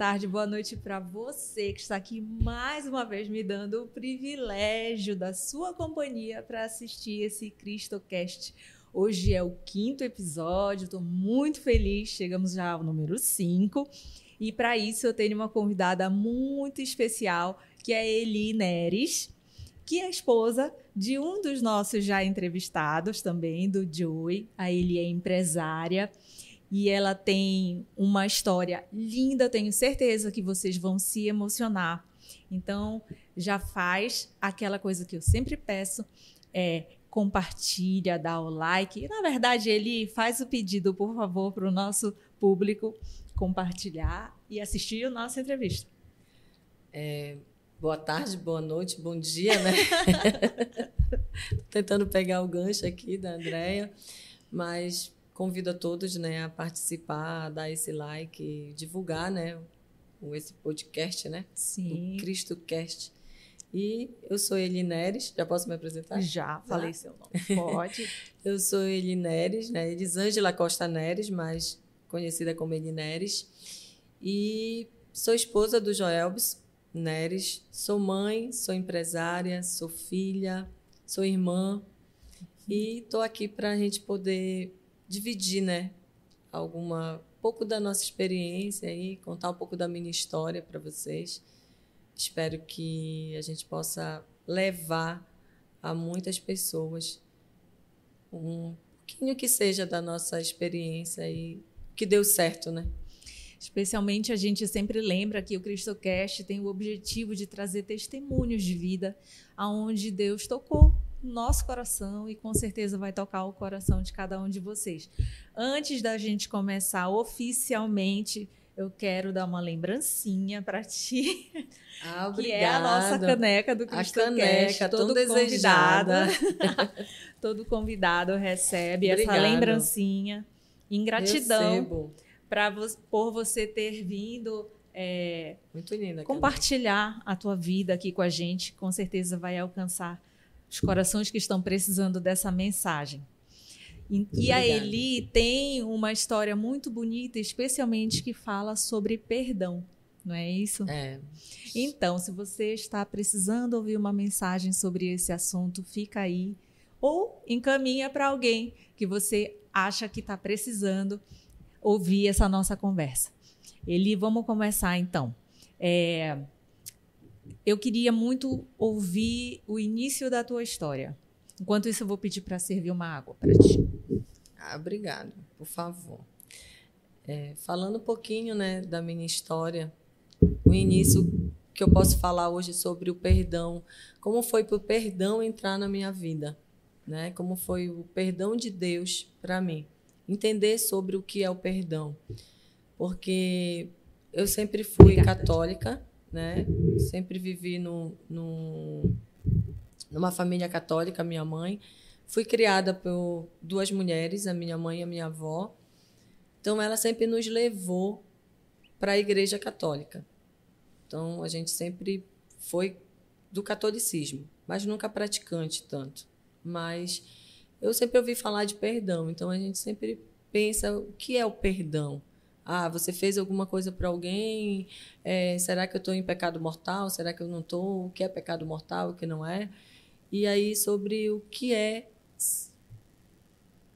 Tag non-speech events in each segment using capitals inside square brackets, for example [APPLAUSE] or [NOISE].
boa tarde, boa noite para você que está aqui mais uma vez me dando o privilégio da sua companhia para assistir esse CristoCast. Hoje é o quinto episódio, estou muito feliz, chegamos já ao número 5. E para isso eu tenho uma convidada muito especial, que é Eli Neres, que é esposa de um dos nossos já entrevistados também, do Joey. A Eli é empresária e ela tem uma história linda, tenho certeza que vocês vão se emocionar. Então, já faz aquela coisa que eu sempre peço, é compartilha, dá o like. E, na verdade, ele faz o pedido, por favor, para o nosso público compartilhar e assistir a nossa entrevista. É, boa tarde, boa noite, bom dia, né? [LAUGHS] Tentando pegar o gancho aqui da Andrea, mas convido a todos né, a participar, a dar esse like, divulgar né, esse podcast, né? Sim. O CristoCast. E eu sou Eli Neres, já posso me apresentar? Já, falei seu nome. Pode. [LAUGHS] eu sou Eli Neres, né? Elisângela Costa Neres, mas conhecida como Eli Neres. E sou esposa do Joelbis Neres. Sou mãe, sou empresária, sou filha, sou irmã. E estou aqui para a gente poder dividir, né, alguma pouco da nossa experiência e contar um pouco da minha história para vocês. Espero que a gente possa levar a muitas pessoas um pouquinho que seja da nossa experiência e que deu certo, né? Especialmente a gente sempre lembra que o CristoCast tem o objetivo de trazer testemunhos de vida aonde Deus tocou nosso coração e com certeza vai tocar o coração de cada um de vocês. Antes da gente começar oficialmente, eu quero dar uma lembrancinha para ti. Ah, que é a nossa caneca do Cristo a caneca, todo convidado, [LAUGHS] todo convidado recebe Obrigado. essa lembrancinha em gratidão para por você ter vindo é, linda. Compartilhar a tua vida aqui com a gente, com certeza vai alcançar os corações que estão precisando dessa mensagem. E, e a Eli tem uma história muito bonita, especialmente que fala sobre perdão, não é isso? É. Então, se você está precisando ouvir uma mensagem sobre esse assunto, fica aí. Ou encaminha para alguém que você acha que está precisando ouvir essa nossa conversa. Eli, vamos começar então. É, eu queria muito ouvir o início da tua história. Enquanto isso, eu vou pedir para servir uma água para ti. Ah, obrigado, por favor. É, falando um pouquinho né, da minha história, o início que eu posso falar hoje sobre o perdão, como foi para o perdão entrar na minha vida, né? Como foi o perdão de Deus para mim, entender sobre o que é o perdão, porque eu sempre fui Obrigada. católica, né? Sempre vivi no, no, numa família católica, minha mãe. Fui criada por duas mulheres, a minha mãe e a minha avó. Então, ela sempre nos levou para a igreja católica. Então, a gente sempre foi do catolicismo, mas nunca praticante tanto. Mas eu sempre ouvi falar de perdão, então a gente sempre pensa o que é o perdão. Ah, você fez alguma coisa para alguém? É, será que eu estou em pecado mortal? Será que eu não estou? O que é pecado mortal? O que não é? E aí sobre o que é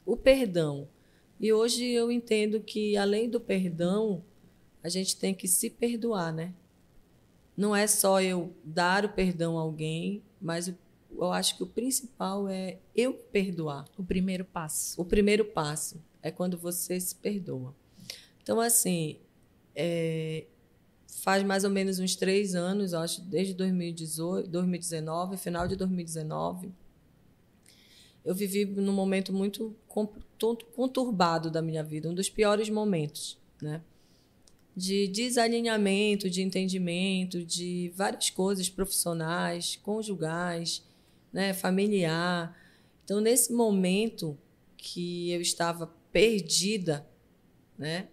o perdão. E hoje eu entendo que além do perdão, a gente tem que se perdoar, né? Não é só eu dar o perdão a alguém, mas eu acho que o principal é eu perdoar. O primeiro passo. O primeiro passo é quando você se perdoa. Então, assim, é, faz mais ou menos uns três anos, acho, desde 2018, 2019, final de 2019, eu vivi num momento muito conturbado da minha vida, um dos piores momentos, né? De desalinhamento, de entendimento, de várias coisas profissionais, conjugais, né, familiar. Então, nesse momento que eu estava perdida, né?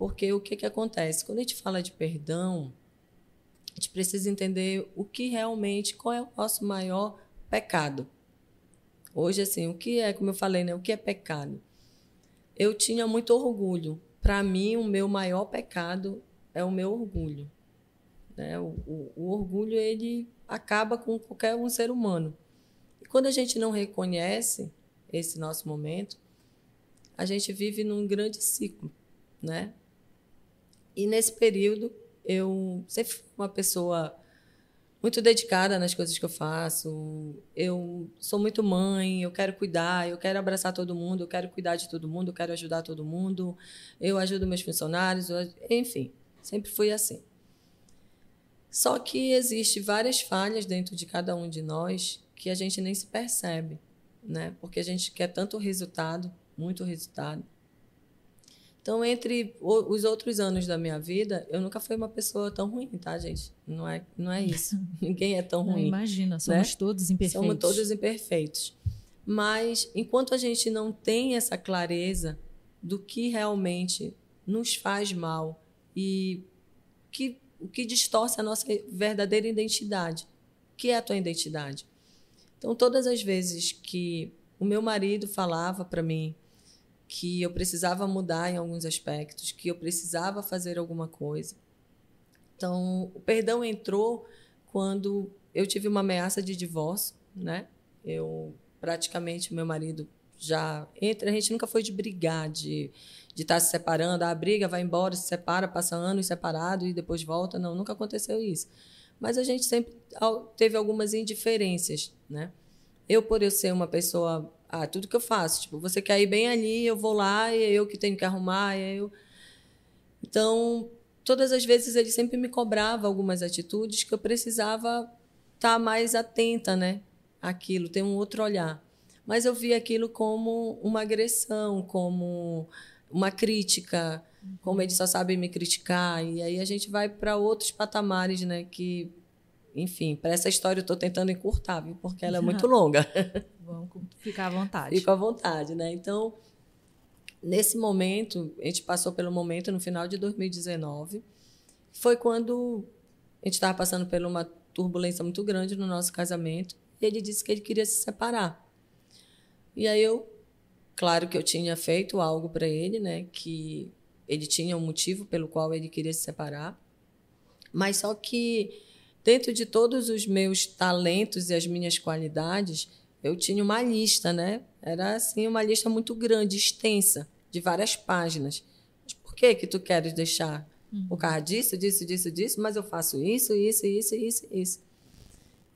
Porque o que, que acontece? Quando a gente fala de perdão, a gente precisa entender o que realmente, qual é o nosso maior pecado. Hoje, assim, o que é, como eu falei, né? O que é pecado? Eu tinha muito orgulho. Para mim, o meu maior pecado é o meu orgulho. Né? O, o, o orgulho ele acaba com qualquer um ser humano. E quando a gente não reconhece esse nosso momento, a gente vive num grande ciclo, né? E nesse período eu sempre fui uma pessoa muito dedicada nas coisas que eu faço. Eu sou muito mãe, eu quero cuidar, eu quero abraçar todo mundo, eu quero cuidar de todo mundo, eu quero ajudar todo mundo. Eu ajudo meus funcionários, eu, enfim, sempre fui assim. Só que existe várias falhas dentro de cada um de nós que a gente nem se percebe, né? Porque a gente quer tanto resultado, muito resultado. Então, entre os outros anos da minha vida, eu nunca fui uma pessoa tão ruim, tá, gente? Não é, não é isso. [LAUGHS] Ninguém é tão ruim. Não, imagina, né? somos né? todos imperfeitos. Somos todos imperfeitos. Mas, enquanto a gente não tem essa clareza do que realmente nos faz mal e que, o que distorce a nossa verdadeira identidade, que é a tua identidade. Então, todas as vezes que o meu marido falava para mim que eu precisava mudar em alguns aspectos, que eu precisava fazer alguma coisa. Então, o perdão entrou quando eu tive uma ameaça de divórcio, né? Eu praticamente meu marido já entra, a gente nunca foi de brigar, de de estar tá se separando, a briga vai embora, se separa, passa anos separado e depois volta, não, nunca aconteceu isso. Mas a gente sempre teve algumas indiferenças, né? Eu por eu ser uma pessoa ah, tudo que eu faço. Tipo, você quer ir bem ali, eu vou lá, e é eu que tenho que arrumar, é eu. Então, todas as vezes ele sempre me cobrava algumas atitudes que eu precisava estar tá mais atenta, né? Aquilo, ter um outro olhar. Mas eu vi aquilo como uma agressão, como uma crítica, como ele só sabe me criticar. E aí a gente vai para outros patamares, né? Que, enfim, para essa história eu estou tentando encurtar, viu? Porque ela é muito [LAUGHS] longa. Vamos ficar à vontade. Fico à vontade, né? Então, nesse momento, a gente passou pelo momento no final de 2019, foi quando a gente estava passando por uma turbulência muito grande no nosso casamento, e ele disse que ele queria se separar. E aí eu, claro que eu tinha feito algo para ele, né, que ele tinha um motivo pelo qual ele queria se separar, mas só que dentro de todos os meus talentos e as minhas qualidades, eu tinha uma lista, né? Era assim uma lista muito grande, extensa, de várias páginas. Mas por que que tu queres deixar uhum. o carro disso, disso, disso, disso? Mas eu faço isso, isso, isso, isso, isso.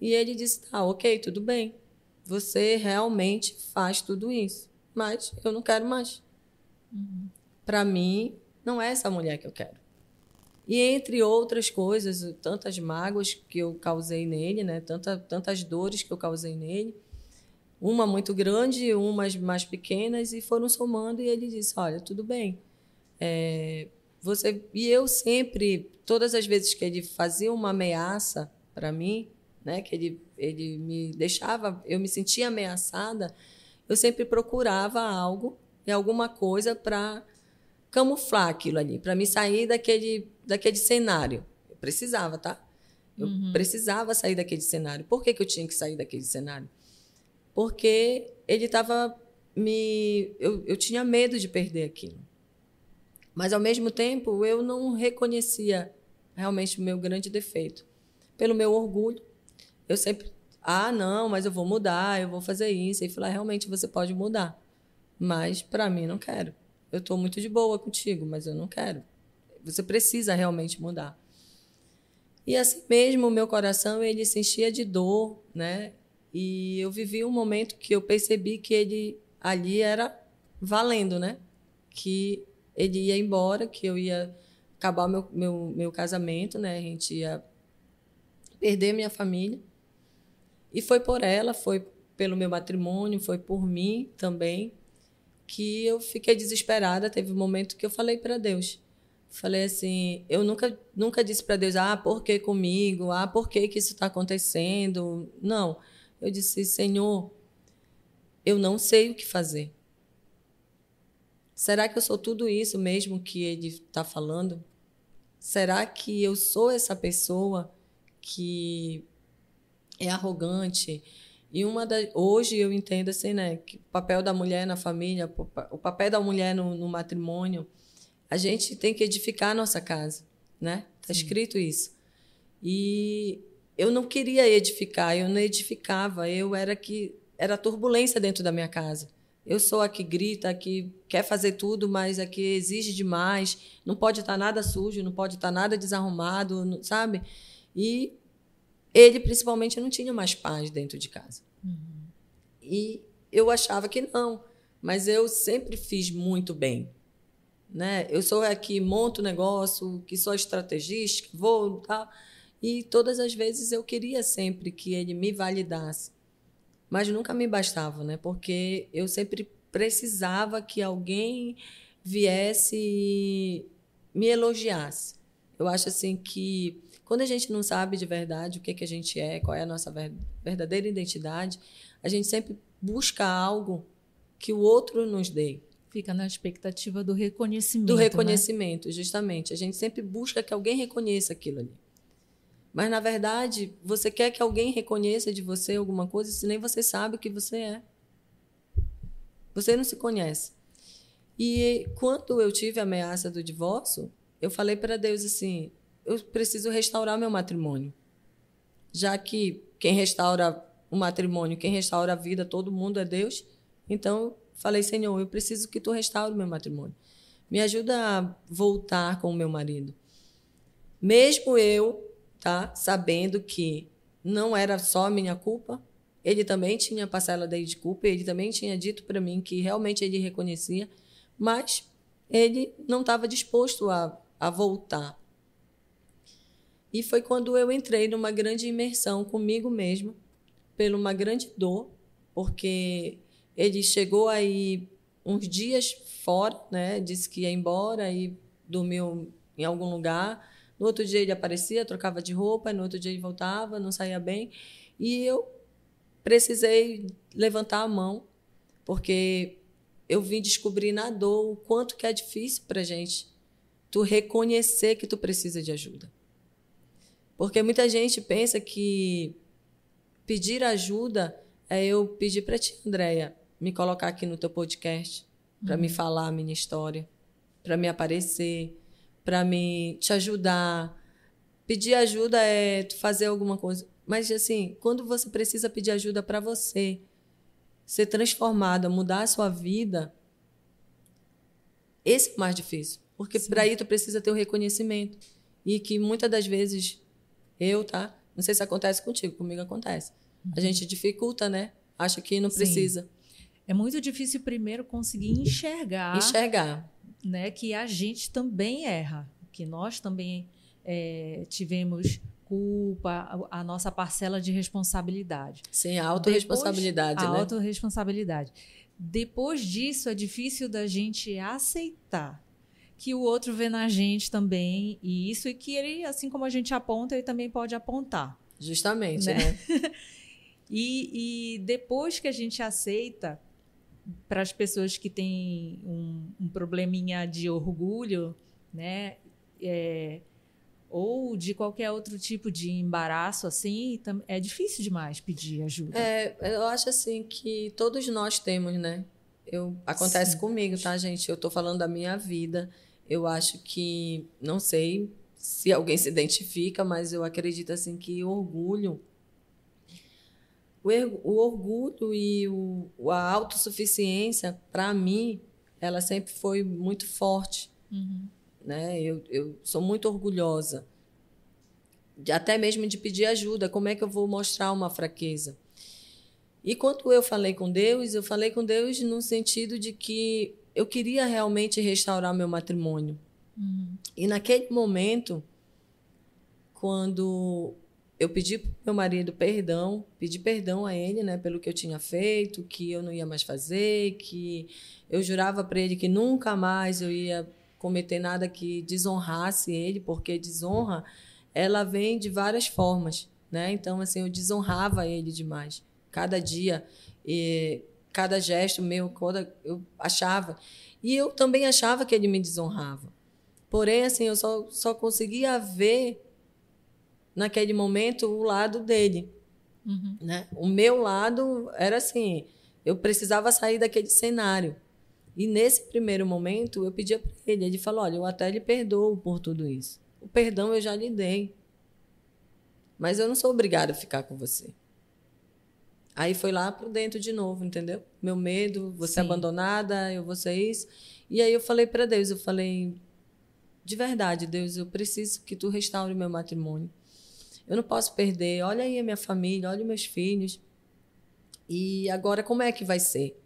E ele disse: "Tá, OK, tudo bem. Você realmente faz tudo isso, mas eu não quero mais. Uhum. Para mim, não é essa mulher que eu quero. E entre outras coisas, tantas mágoas que eu causei nele, né? Tanta, tantas dores que eu causei nele, uma muito grande, umas mais pequenas, e foram somando. E ele disse: Olha, tudo bem. É, você E eu sempre, todas as vezes que ele fazia uma ameaça para mim, né, que ele, ele me deixava, eu me sentia ameaçada, eu sempre procurava algo e alguma coisa para camuflar aquilo ali, para me sair daquele, daquele cenário. Eu precisava, tá? Eu uhum. precisava sair daquele cenário. Por que, que eu tinha que sair daquele cenário? porque ele estava me. Eu, eu tinha medo de perder aquilo. Mas, ao mesmo tempo, eu não reconhecia realmente o meu grande defeito. Pelo meu orgulho, eu sempre. Ah, não, mas eu vou mudar, eu vou fazer isso. E falar, realmente você pode mudar. Mas, para mim, não quero. Eu estou muito de boa contigo, mas eu não quero. Você precisa realmente mudar. E assim mesmo, o meu coração ele se enchia de dor, né? E eu vivi um momento que eu percebi que ele ali era valendo, né? Que ele ia embora, que eu ia acabar meu, meu, meu casamento, né? A gente ia perder minha família. E foi por ela, foi pelo meu matrimônio, foi por mim também, que eu fiquei desesperada. Teve um momento que eu falei para Deus. Falei assim, eu nunca, nunca disse para Deus, ah, por que comigo? Ah, por que, que isso está acontecendo? Não. Eu disse: Senhor, eu não sei o que fazer. Será que eu sou tudo isso mesmo que ele está falando? Será que eu sou essa pessoa que é arrogante? E uma da, hoje eu entendo assim, né, que o papel da mulher na família, o papel da mulher no, no matrimônio, a gente tem que edificar a nossa casa. né? Tá escrito isso. E eu não queria edificar, eu não edificava, eu era que era turbulência dentro da minha casa. Eu sou a que grita, a que quer fazer tudo, mas a que exige demais. Não pode estar nada sujo, não pode estar nada desarrumado, sabe? E ele, principalmente, não tinha mais paz dentro de casa. Uhum. E eu achava que não, mas eu sempre fiz muito bem. Né? Eu sou a que monto negócio, que sou estrategista, vou tal. E todas as vezes eu queria sempre que ele me validasse mas nunca me bastava, né? Porque eu sempre precisava que alguém viesse e me elogiasse. Eu acho assim que quando a gente não sabe de verdade o que, que a gente é, qual é a nossa verdadeira identidade, a gente sempre busca algo que o outro nos dê. Fica na expectativa do reconhecimento. Do reconhecimento, né? justamente. A gente sempre busca que alguém reconheça aquilo ali. Mas, na verdade, você quer que alguém reconheça de você alguma coisa se nem você sabe o que você é. Você não se conhece. E quando eu tive a ameaça do divórcio, eu falei para Deus assim: eu preciso restaurar meu matrimônio. Já que quem restaura o matrimônio, quem restaura a vida, todo mundo é Deus. Então, falei: Senhor, eu preciso que tu restaure meu matrimônio. Me ajuda a voltar com o meu marido. Mesmo eu tá? Sabendo que não era só minha culpa, ele também tinha parcela dele de culpa, ele também tinha dito para mim que realmente ele reconhecia, mas ele não estava disposto a, a voltar. E foi quando eu entrei numa grande imersão comigo mesma, pela uma grande dor, porque ele chegou aí uns dias fora, né? Disse que ia embora e dormiu em algum lugar. No outro dia ele aparecia, trocava de roupa, no outro dia ele voltava, não saía bem. E eu precisei levantar a mão, porque eu vim descobrir na dor o quanto que é difícil para gente tu reconhecer que tu precisa de ajuda. Porque muita gente pensa que pedir ajuda é eu pedir para ti, Andréia, me colocar aqui no teu podcast, para uhum. me falar a minha história, para me aparecer, para me te ajudar. Pedir ajuda é fazer alguma coisa, mas assim, quando você precisa pedir ajuda para você ser transformada, mudar a sua vida, esse é o mais difícil, porque para aí tu precisa ter o reconhecimento e que muitas das vezes eu, tá? Não sei se acontece contigo, comigo acontece. Uhum. A gente dificulta, né? Acha que não Sim. precisa. É muito difícil primeiro conseguir enxergar. Enxergar né, que a gente também erra, que nós também é, tivemos culpa, a, a, nossa parcela de responsabilidade. Sim, a autorresponsabilidade, Depois, né? A autorresponsabilidade. Depois disso, é difícil da gente aceitar que o outro vê na gente também e isso e que ele, assim como a gente aponta, ele também pode apontar. Justamente, né? né? [LAUGHS] e, e depois que a gente aceita, para as pessoas que têm um, um, probleminha de orgulho, né? É, ou de qualquer outro tipo de embaraço assim, é difícil demais pedir ajuda. É, eu acho assim que todos nós temos, né? Eu, acontece Sim. comigo, tá, gente? Eu estou falando da minha vida. Eu acho que, não sei se alguém se identifica, mas eu acredito assim que orgulho o, o orgulho e o, a autossuficiência, para mim, ela sempre foi muito forte. Uhum. Né? Eu, eu sou muito orgulhosa. De, até mesmo de pedir ajuda. Como é que eu vou mostrar uma fraqueza? E quando eu falei com Deus, eu falei com Deus no sentido de que eu queria realmente restaurar meu matrimônio. Uhum. E naquele momento, quando eu pedi pro meu marido perdão, pedi perdão a ele, né, pelo que eu tinha feito, que eu não ia mais fazer, que eu jurava para ele que nunca mais eu ia cometer nada que desonrasse ele, porque desonra ela vem de várias formas, né? Então assim, eu desonrava ele demais. Cada dia e cada gesto meu, cada, eu achava e eu também achava que ele me desonrava. Porém, assim, eu só, só conseguia ver naquele momento o lado dele. Uhum. Né? O meu lado era assim, eu precisava sair daquele cenário. E nesse primeiro momento eu pedia para ele, ele falou, olha, eu até lhe perdoo por tudo isso. o perdão eu já lhe dei. Mas eu não sou obrigada a ficar com você. Aí foi lá para dentro de novo, entendeu? Meu medo, você abandonada, eu vou ser isso. E aí eu falei para Deus, eu falei, de verdade, Deus, eu preciso que tu restaure meu matrimônio. Eu não posso perder. Olha aí a minha família, olha os meus filhos. E agora como é que vai ser?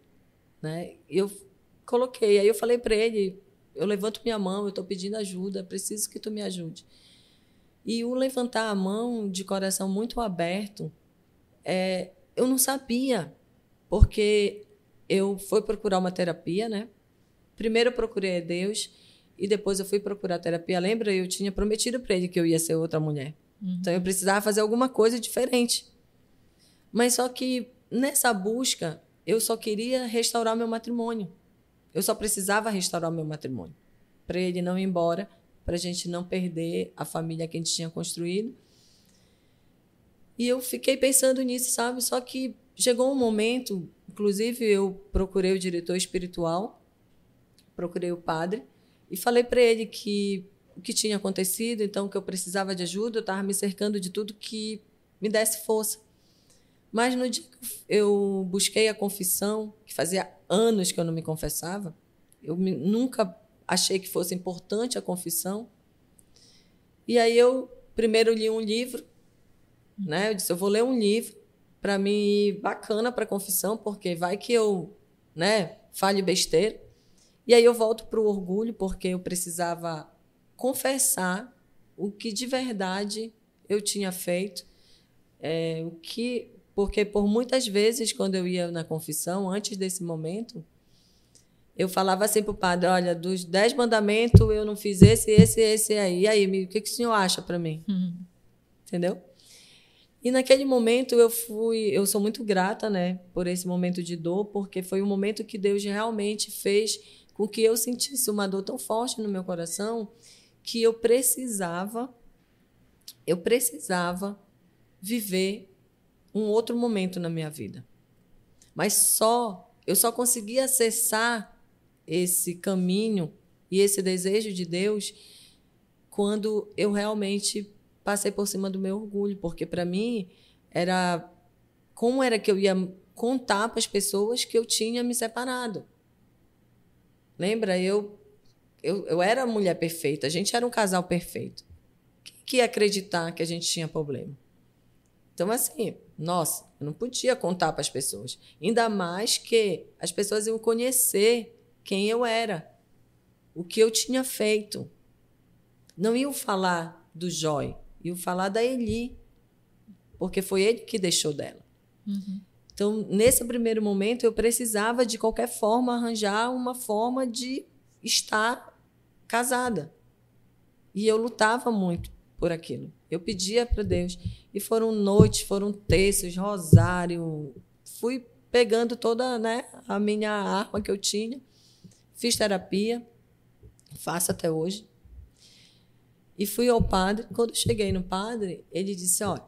Né? Eu coloquei, aí eu falei para ele, eu levanto minha mão, eu estou pedindo ajuda, preciso que tu me ajude. E o levantar a mão de coração muito aberto, é, eu não sabia, porque eu fui procurar uma terapia, né? Primeiro eu procurei a Deus e depois eu fui procurar terapia. Lembra? Eu tinha prometido para ele que eu ia ser outra mulher. Uhum. Então eu precisava fazer alguma coisa diferente. Mas só que nessa busca, eu só queria restaurar meu matrimônio. Eu só precisava restaurar meu matrimônio. Para ele não ir embora, para a gente não perder a família que a gente tinha construído. E eu fiquei pensando nisso, sabe? Só que chegou um momento, inclusive eu procurei o diretor espiritual, procurei o padre e falei para ele que o que tinha acontecido, então que eu precisava de ajuda, eu estava me cercando de tudo que me desse força. Mas no dia que eu busquei a confissão, que fazia anos que eu não me confessava, eu me, nunca achei que fosse importante a confissão. E aí eu primeiro li um livro, né? Eu disse, eu vou ler um livro para mim bacana para a confissão, porque vai que eu, né, fale besteira. E aí eu volto para o orgulho, porque eu precisava confessar o que de verdade eu tinha feito, é, o que porque por muitas vezes quando eu ia na confissão antes desse momento eu falava assim para o padre, olha, dos dez mandamentos eu não fiz esse, esse, esse aí. E aí, o que, que o senhor acha para mim? Uhum. Entendeu? E naquele momento eu fui, eu sou muito grata, né, por esse momento de dor, porque foi um momento que Deus realmente fez com que eu sentisse uma dor tão forte no meu coração que eu precisava, eu precisava viver um outro momento na minha vida. Mas só, eu só consegui acessar esse caminho e esse desejo de Deus quando eu realmente passei por cima do meu orgulho, porque para mim era como era que eu ia contar para as pessoas que eu tinha me separado. Lembra? Eu eu, eu era a mulher perfeita, a gente era um casal perfeito. Quem que ia acreditar que a gente tinha problema? Então, assim, nossa, eu não podia contar para as pessoas. Ainda mais que as pessoas iam conhecer quem eu era, o que eu tinha feito. Não iam falar do Joy, iam falar da Eli, porque foi ele que deixou dela. Uhum. Então, nesse primeiro momento, eu precisava, de qualquer forma, arranjar uma forma de estar casada. E eu lutava muito por aquilo. Eu pedia para Deus. E foram noites, foram terços, rosário. Fui pegando toda né, a minha arma que eu tinha. Fiz terapia, faço até hoje. E fui ao padre. Quando cheguei no padre, ele disse: Olha,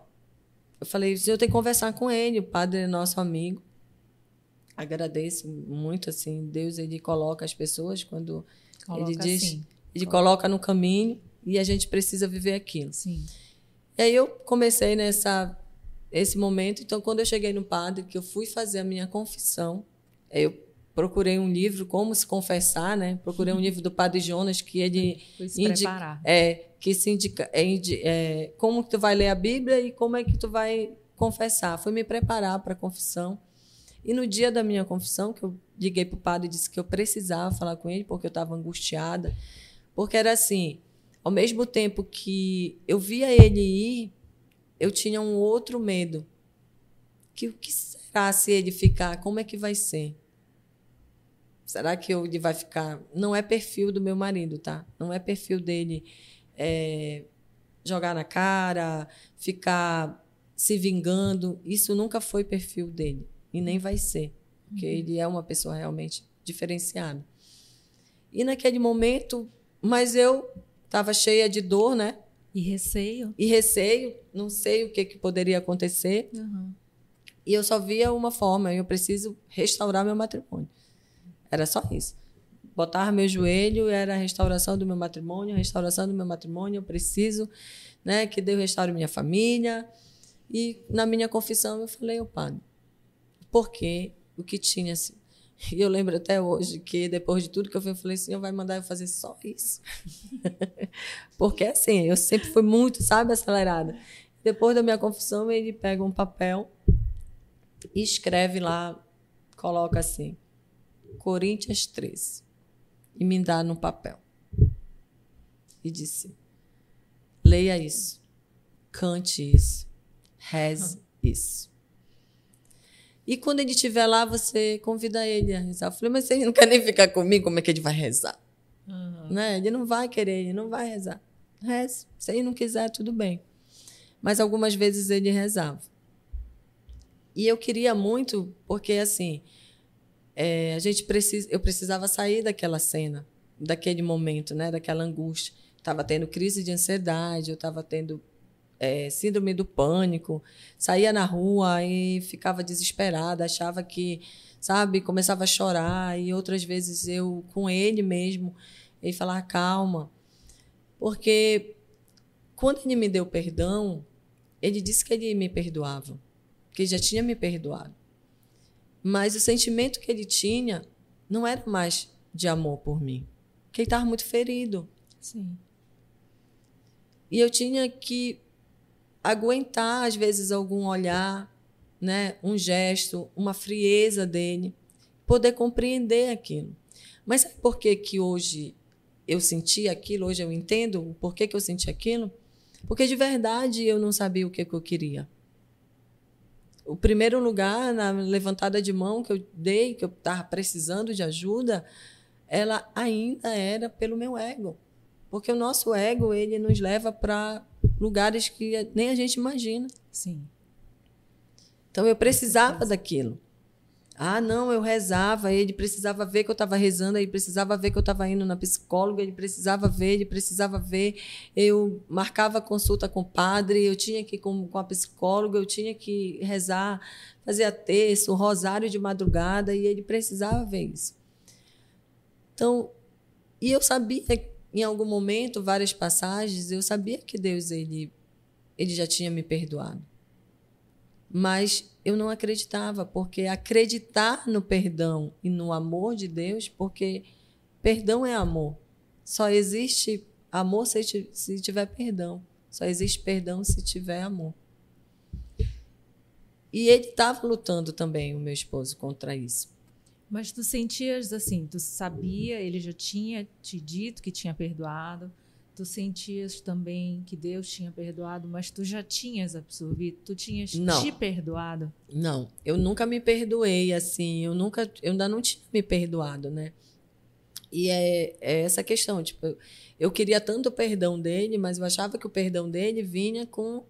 eu falei, eu tenho que conversar com ele. O padre é nosso amigo. Agradeço muito, assim. Deus, ele coloca as pessoas quando coloca ele diz. Assim. Ele coloca. coloca no caminho e a gente precisa viver aquilo. Sim. E aí eu comecei nessa esse momento. Então, quando eu cheguei no padre, que eu fui fazer a minha confissão, eu procurei um livro como se confessar, né? Procurei um uhum. livro do Padre Jonas que ele indica, é que se indica é, é, como que tu vai ler a Bíblia e como é que tu vai confessar. Fui me preparar para a confissão. E no dia da minha confissão, que eu liguei para o padre e disse que eu precisava falar com ele porque eu estava angustiada, porque era assim, ao mesmo tempo que eu via ele ir, eu tinha um outro medo. Que o que será se ele ficar? Como é que vai ser? Será que ele vai ficar? Não é perfil do meu marido, tá? Não é perfil dele é, jogar na cara, ficar se vingando. Isso nunca foi perfil dele e nem vai ser, porque uhum. ele é uma pessoa realmente diferenciada. E naquele momento, mas eu Estava cheia de dor, né? E receio. E receio, não sei o que, que poderia acontecer. Uhum. E eu só via uma forma, eu preciso restaurar meu matrimônio. Era só isso. botava meu joelho, era a restauração do meu matrimônio, a restauração do meu matrimônio, eu preciso né, que Deus restaure minha família. E na minha confissão eu falei ao padre, porque o que tinha assim. E eu lembro até hoje que depois de tudo que eu fiz, eu falei, Senhor vai mandar eu fazer só isso. [LAUGHS] porque assim, eu sempre fui muito, sabe, acelerada. Depois da minha confissão, ele pega um papel e escreve lá, coloca assim, Coríntios 13, e me dá no papel. E disse: leia isso, cante isso, reze isso. E quando ele estiver lá, você convida ele a rezar. Eu falei, mas você não quer nem ficar comigo, como é que ele vai rezar? Uhum. Né? Ele não vai querer, ele não vai rezar. Reze. Se ele não quiser, tudo bem. Mas algumas vezes ele rezava. E eu queria muito, porque assim, é, a gente precisa, eu precisava sair daquela cena, daquele momento, né, daquela angústia. Estava tendo crise de ansiedade, eu estava tendo é, síndrome do pânico, saía na rua e ficava desesperada, achava que, sabe, começava a chorar e outras vezes eu com ele mesmo, ele falava calma, porque quando ele me deu perdão, ele disse que ele me perdoava, que já tinha me perdoado. Mas o sentimento que ele tinha não era mais de amor por mim, porque ele estava muito ferido. Sim. E eu tinha que aguentar, às vezes, algum olhar, né? um gesto, uma frieza dele, poder compreender aquilo. Mas sabe por que, que hoje eu senti aquilo, hoje eu entendo o porquê que eu senti aquilo? Porque de verdade eu não sabia o que, que eu queria o primeiro lugar na levantada de mão que eu dei, que eu estava precisando de ajuda, ela ainda era pelo meu ego. Porque o nosso ego, ele nos leva para lugares que nem a gente imagina. Sim. Então eu precisava daquilo. Ah, não, eu rezava, ele precisava ver que eu estava rezando, ele precisava ver que eu estava indo na psicóloga, ele precisava ver, ele precisava ver. Eu marcava consulta com o padre, eu tinha que ir com, com a psicóloga, eu tinha que rezar, fazer terça, o rosário de madrugada, e ele precisava ver isso. Então, e eu sabia, em algum momento, várias passagens, eu sabia que Deus ele, ele já tinha me perdoado. Mas eu não acreditava, porque acreditar no perdão e no amor de Deus, porque perdão é amor. Só existe amor se, se tiver perdão. Só existe perdão se tiver amor. E ele estava lutando também, o meu esposo, contra isso. Mas tu sentias assim, tu sabia, ele já tinha te dito que tinha perdoado, tu sentias também que Deus tinha perdoado, mas tu já tinhas absorvido, tu tinhas não. te perdoado? Não, eu nunca me perdoei assim, eu nunca, eu ainda não tinha me perdoado, né? E é, é essa questão, tipo, eu, eu queria tanto o perdão dele, mas eu achava que o perdão dele vinha com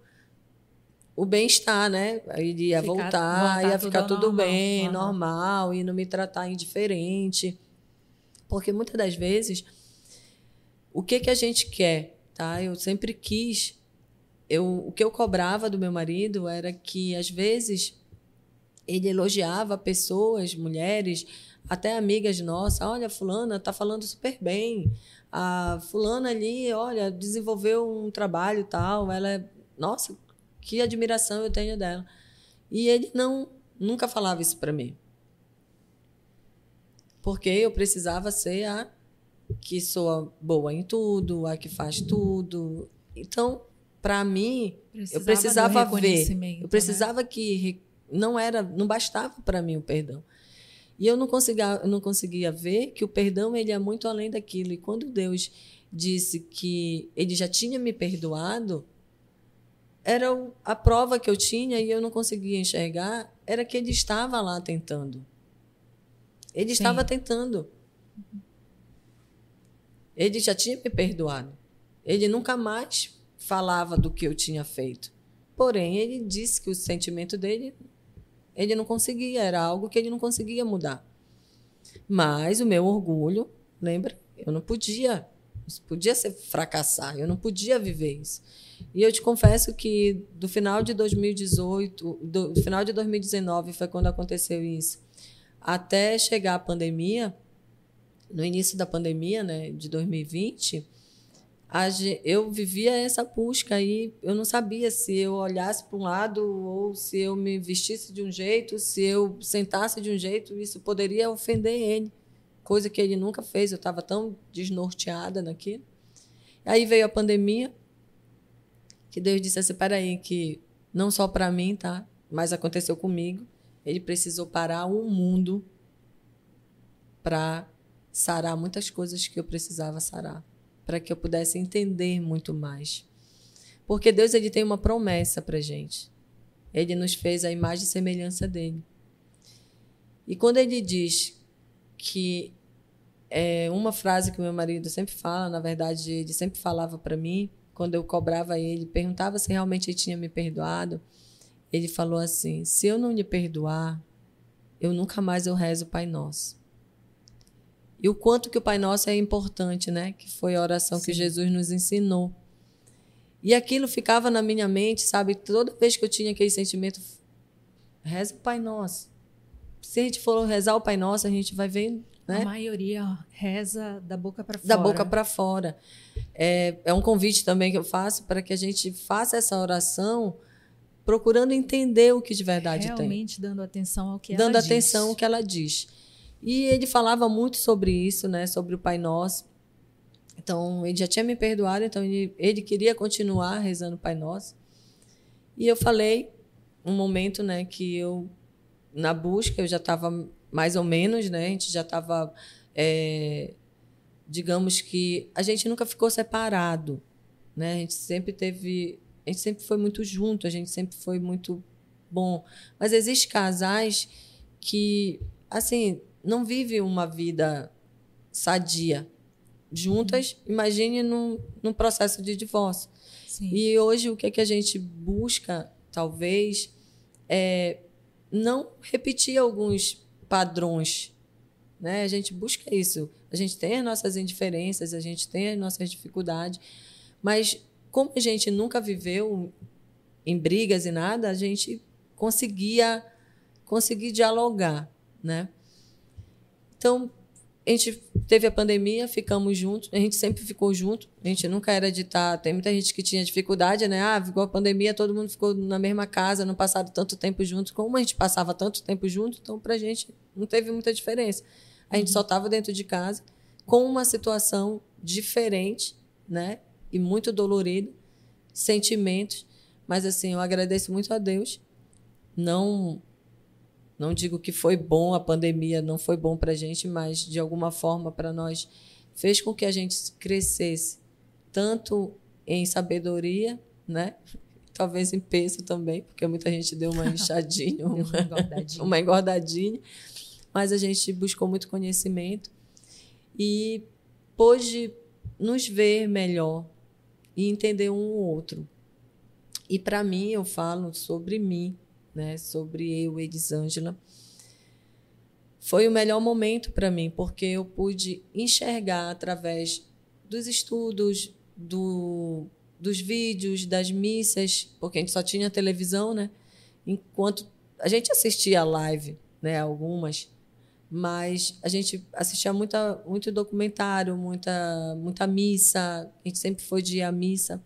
o bem-estar, né? Ele ia ficar, voltar, voltar, ia ficar tudo, tudo bem, normal, e não me tratar indiferente. Porque muitas das vezes o que que a gente quer, tá? Eu sempre quis, eu, o que eu cobrava do meu marido era que às vezes ele elogiava pessoas, mulheres, até amigas nossas, olha, fulana tá falando super bem. A fulana ali, olha, desenvolveu um trabalho tal, ela é, nossa, que admiração eu tenho dela. E ele não nunca falava isso para mim. Porque eu precisava ser a que sou boa em tudo, a que faz tudo. Então, para mim, precisava eu precisava ver, eu precisava né? que não era, não bastava para mim o perdão. E eu não conseguia, eu não conseguia ver que o perdão ele é muito além daquilo. E quando Deus disse que ele já tinha me perdoado, era a prova que eu tinha e eu não conseguia enxergar, era que ele estava lá tentando. Ele Sim. estava tentando. Ele já tinha me perdoado. Ele nunca mais falava do que eu tinha feito. Porém, ele disse que o sentimento dele ele não conseguia, era algo que ele não conseguia mudar. Mas o meu orgulho, lembra? Eu não podia, podia ser fracassar, eu não podia viver isso. E eu te confesso que do final de 2018, do final de 2019 foi quando aconteceu isso, até chegar a pandemia, no início da pandemia, né, de 2020, eu vivia essa busca aí, eu não sabia se eu olhasse para um lado ou se eu me vestisse de um jeito, se eu sentasse de um jeito, isso poderia ofender ele, coisa que ele nunca fez, eu estava tão desnorteada naquilo. Aí veio a pandemia, que Deus disse assim, aí que não só para mim, tá? Mas aconteceu comigo. Ele precisou parar o mundo para sarar muitas coisas que eu precisava sarar para que eu pudesse entender muito mais. Porque Deus ele tem uma promessa para gente. Ele nos fez a imagem e semelhança dele. E quando ele diz que é uma frase que meu marido sempre fala, na verdade ele sempre falava para mim, quando eu cobrava ele, perguntava se realmente ele tinha me perdoado, ele falou assim: se eu não lhe perdoar, eu nunca mais eu rezo o Pai Nosso. E o quanto que o Pai Nosso é importante, né? Que foi a oração Sim. que Jesus nos ensinou. E aquilo ficava na minha mente, sabe? Toda vez que eu tinha aquele sentimento, reza o Pai Nosso. Se a gente for rezar o Pai Nosso, a gente vai ver. Né? A maioria reza da boca para fora. Da boca para fora. É, é um convite também que eu faço para que a gente faça essa oração procurando entender o que de verdade Realmente tem. Realmente dando atenção ao que dando ela diz. Dando atenção ao que ela diz. E ele falava muito sobre isso, né? Sobre o Pai Nosso. Então, ele já tinha me perdoado, então ele, ele queria continuar rezando o Pai Nosso. E eu falei um momento, né, que eu na busca eu já estava mais ou menos, né? A gente já estava, é, digamos que a gente nunca ficou separado, né? A gente sempre teve, a gente sempre foi muito junto, a gente sempre foi muito bom. Mas existem casais que, assim, não vive uma vida sadia juntas, uhum. imagine num, num processo de divórcio. Sim. E hoje o que, é que a gente busca, talvez, é não repetir alguns padrões. Né? A gente busca isso. A gente tem as nossas indiferenças, a gente tem as nossas dificuldades, mas como a gente nunca viveu em brigas e nada, a gente conseguia conseguir dialogar, né? Então, a gente teve a pandemia, ficamos juntos, a gente sempre ficou junto, a gente nunca era de estar. Tá, tem muita gente que tinha dificuldade, né? Ah, ficou a pandemia, todo mundo ficou na mesma casa, não passaram tanto tempo juntos. Como a gente passava tanto tempo junto, então para a gente não teve muita diferença. A gente uhum. só estava dentro de casa, com uma situação diferente, né? E muito dolorida, sentimentos. Mas assim, eu agradeço muito a Deus. Não não digo que foi bom a pandemia, não foi bom para a gente, mas de alguma forma para nós fez com que a gente crescesse tanto em sabedoria, né? [LAUGHS] Talvez em peso também, porque muita gente deu uma [LAUGHS] inchadinha, uma, uma, engordadinha. uma engordadinha. Mas a gente buscou muito conhecimento e pôde nos ver melhor e entender um ou outro. E para mim, eu falo sobre mim, né, sobre eu, Elisângela, foi o melhor momento para mim, porque eu pude enxergar através dos estudos, do, dos vídeos, das missas, porque a gente só tinha televisão, né? Enquanto a gente assistia live, né, algumas, mas a gente assistia muita, muito documentário, muita, muita missa, a gente sempre foi de ir à missa.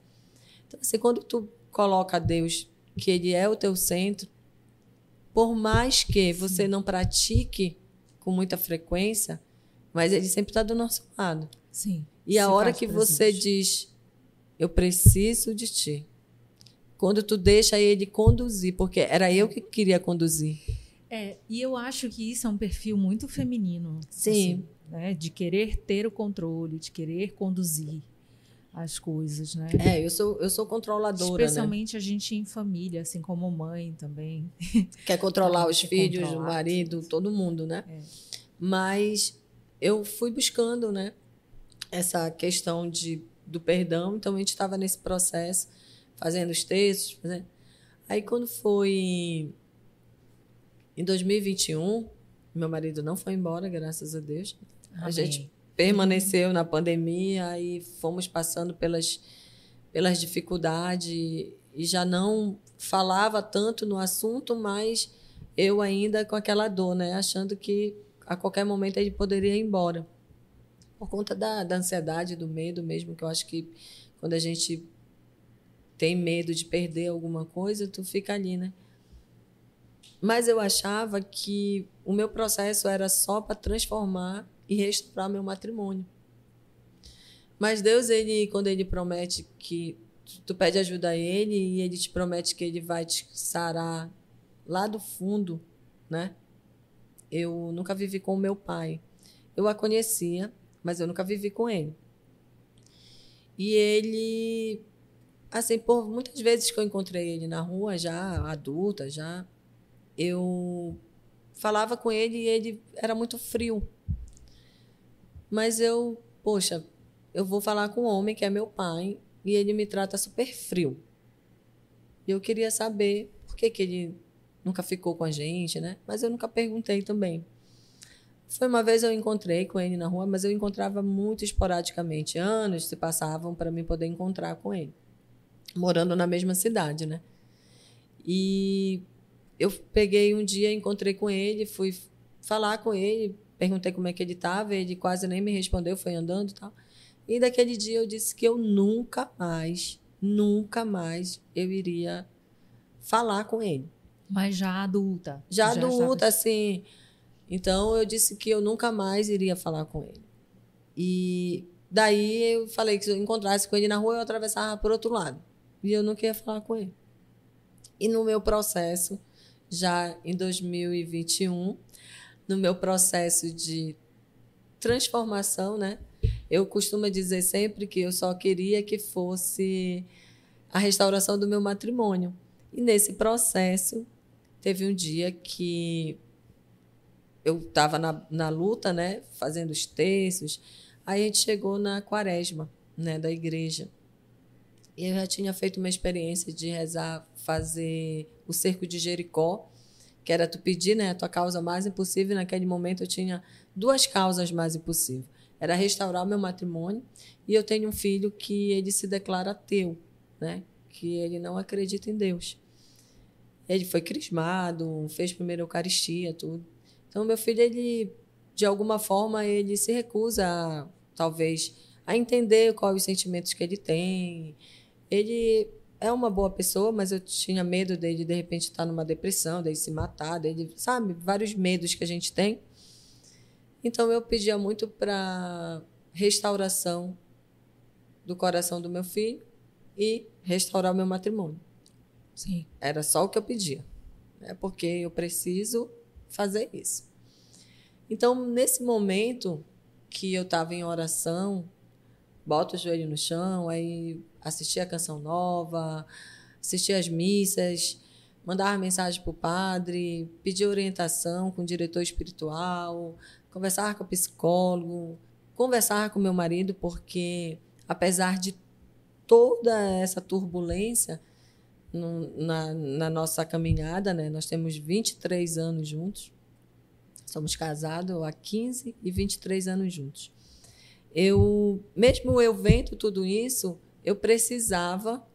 Então, assim, quando tu coloca Deus, que Ele é o teu centro, por mais que você não pratique com muita frequência, mas ele sempre está do nosso lado. Sim. E a hora que você diz, eu preciso de ti. Quando tu deixa ele conduzir, porque era eu que queria conduzir. É, e eu acho que isso é um perfil muito feminino. Sim. Assim, né? De querer ter o controle, de querer conduzir as coisas, né? É, eu sou, eu sou controladora. Né? Especialmente né? a gente em família, assim como mãe também. [LAUGHS] Quer controlar os filhos, controlar, o marido, todo mundo, né? É. Mas eu fui buscando, né? Essa questão de, do perdão, então a gente estava nesse processo, fazendo os textos. Fazendo... Aí quando foi em 2021, meu marido não foi embora, graças a Deus. Amém. A gente permaneceu na pandemia e fomos passando pelas, pelas dificuldades e já não falava tanto no assunto, mas eu ainda com aquela dor, né? Achando que a qualquer momento ele poderia ir embora. por conta da, da ansiedade, do medo mesmo, que eu acho que quando a gente tem medo de perder alguma coisa, tu fica ali, né? Mas eu achava que o meu processo era só para transformar e restaurar meu matrimônio. Mas Deus, ele, quando ele promete que tu pede ajuda a ele e ele te promete que ele vai te sarar lá do fundo, né? Eu nunca vivi com o meu pai. Eu a conhecia, mas eu nunca vivi com ele. E ele, assim, por muitas vezes que eu encontrei ele na rua, já adulta, já, eu falava com ele e ele era muito frio. Mas eu, poxa, eu vou falar com um homem que é meu pai e ele me trata super frio. E eu queria saber por que, que ele nunca ficou com a gente, né? Mas eu nunca perguntei também. Foi uma vez eu encontrei com ele na rua, mas eu encontrava muito esporadicamente. Anos se passavam para mim poder encontrar com ele, morando na mesma cidade, né? E eu peguei um dia, encontrei com ele, fui falar com ele, perguntei como é que ele estava, ele quase nem me respondeu, foi andando e tal. E daquele dia eu disse que eu nunca mais, nunca mais eu iria falar com ele. Mas já adulta. Já, já adulta, assim. Então eu disse que eu nunca mais iria falar com ele. E daí eu falei que se eu encontrasse com ele na rua, eu atravessava por outro lado. E eu não queria falar com ele. E no meu processo, já em 2021, no meu processo de transformação, né? Eu costumo dizer sempre que eu só queria que fosse a restauração do meu matrimônio. E nesse processo, teve um dia que eu estava na, na luta, né? Fazendo os textos. Aí a gente chegou na quaresma, né? Da igreja. E eu já tinha feito uma experiência de rezar, fazer o cerco de Jericó, que era tu pedir né, a tua causa mais impossível. Naquele momento eu tinha duas causas mais impossíveis era restaurar o meu matrimônio. E eu tenho um filho que ele se declara ateu, né? que ele não acredita em Deus. Ele foi crismado, fez primeira Eucaristia, tudo. Então, meu filho, ele, de alguma forma, ele se recusa, a, talvez, a entender quais os sentimentos que ele tem. Ele é uma boa pessoa, mas eu tinha medo dele, de repente, estar numa depressão, dele se matar, dele, sabe? Vários medos que a gente tem. Então eu pedia muito para restauração do coração do meu filho e restaurar o meu matrimônio. Sim. Era só o que eu pedia. É porque eu preciso fazer isso. Então, nesse momento que eu estava em oração, boto o joelho no chão, aí assistia a canção nova, assistia as missas, mandava mensagem para o padre, pedia orientação com o diretor espiritual, conversar com o psicólogo, conversar com meu marido, porque apesar de toda essa turbulência no, na, na, nossa caminhada, né? nós temos 23 anos juntos, somos casados há 15 e 23 anos juntos. Eu, mesmo eu vendo tudo isso, eu precisava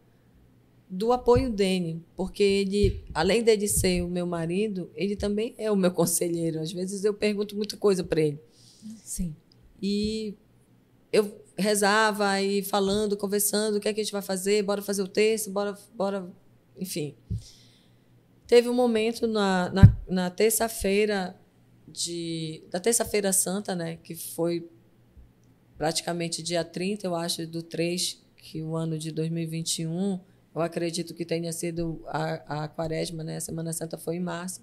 do apoio dele, porque ele, além de ser o meu marido, ele também é o meu [LAUGHS] conselheiro. Às vezes eu pergunto muita coisa para ele. Sim. E eu rezava e falando, conversando, o que é que a gente vai fazer? Bora fazer o texto, bora, bora, enfim. Teve um momento na, na, na terça-feira de da terça-feira santa, né, que foi praticamente dia 30, eu acho, do 3, que o ano de 2021 eu acredito que tenha sido a, a quaresma, né? A Semana Santa foi em março.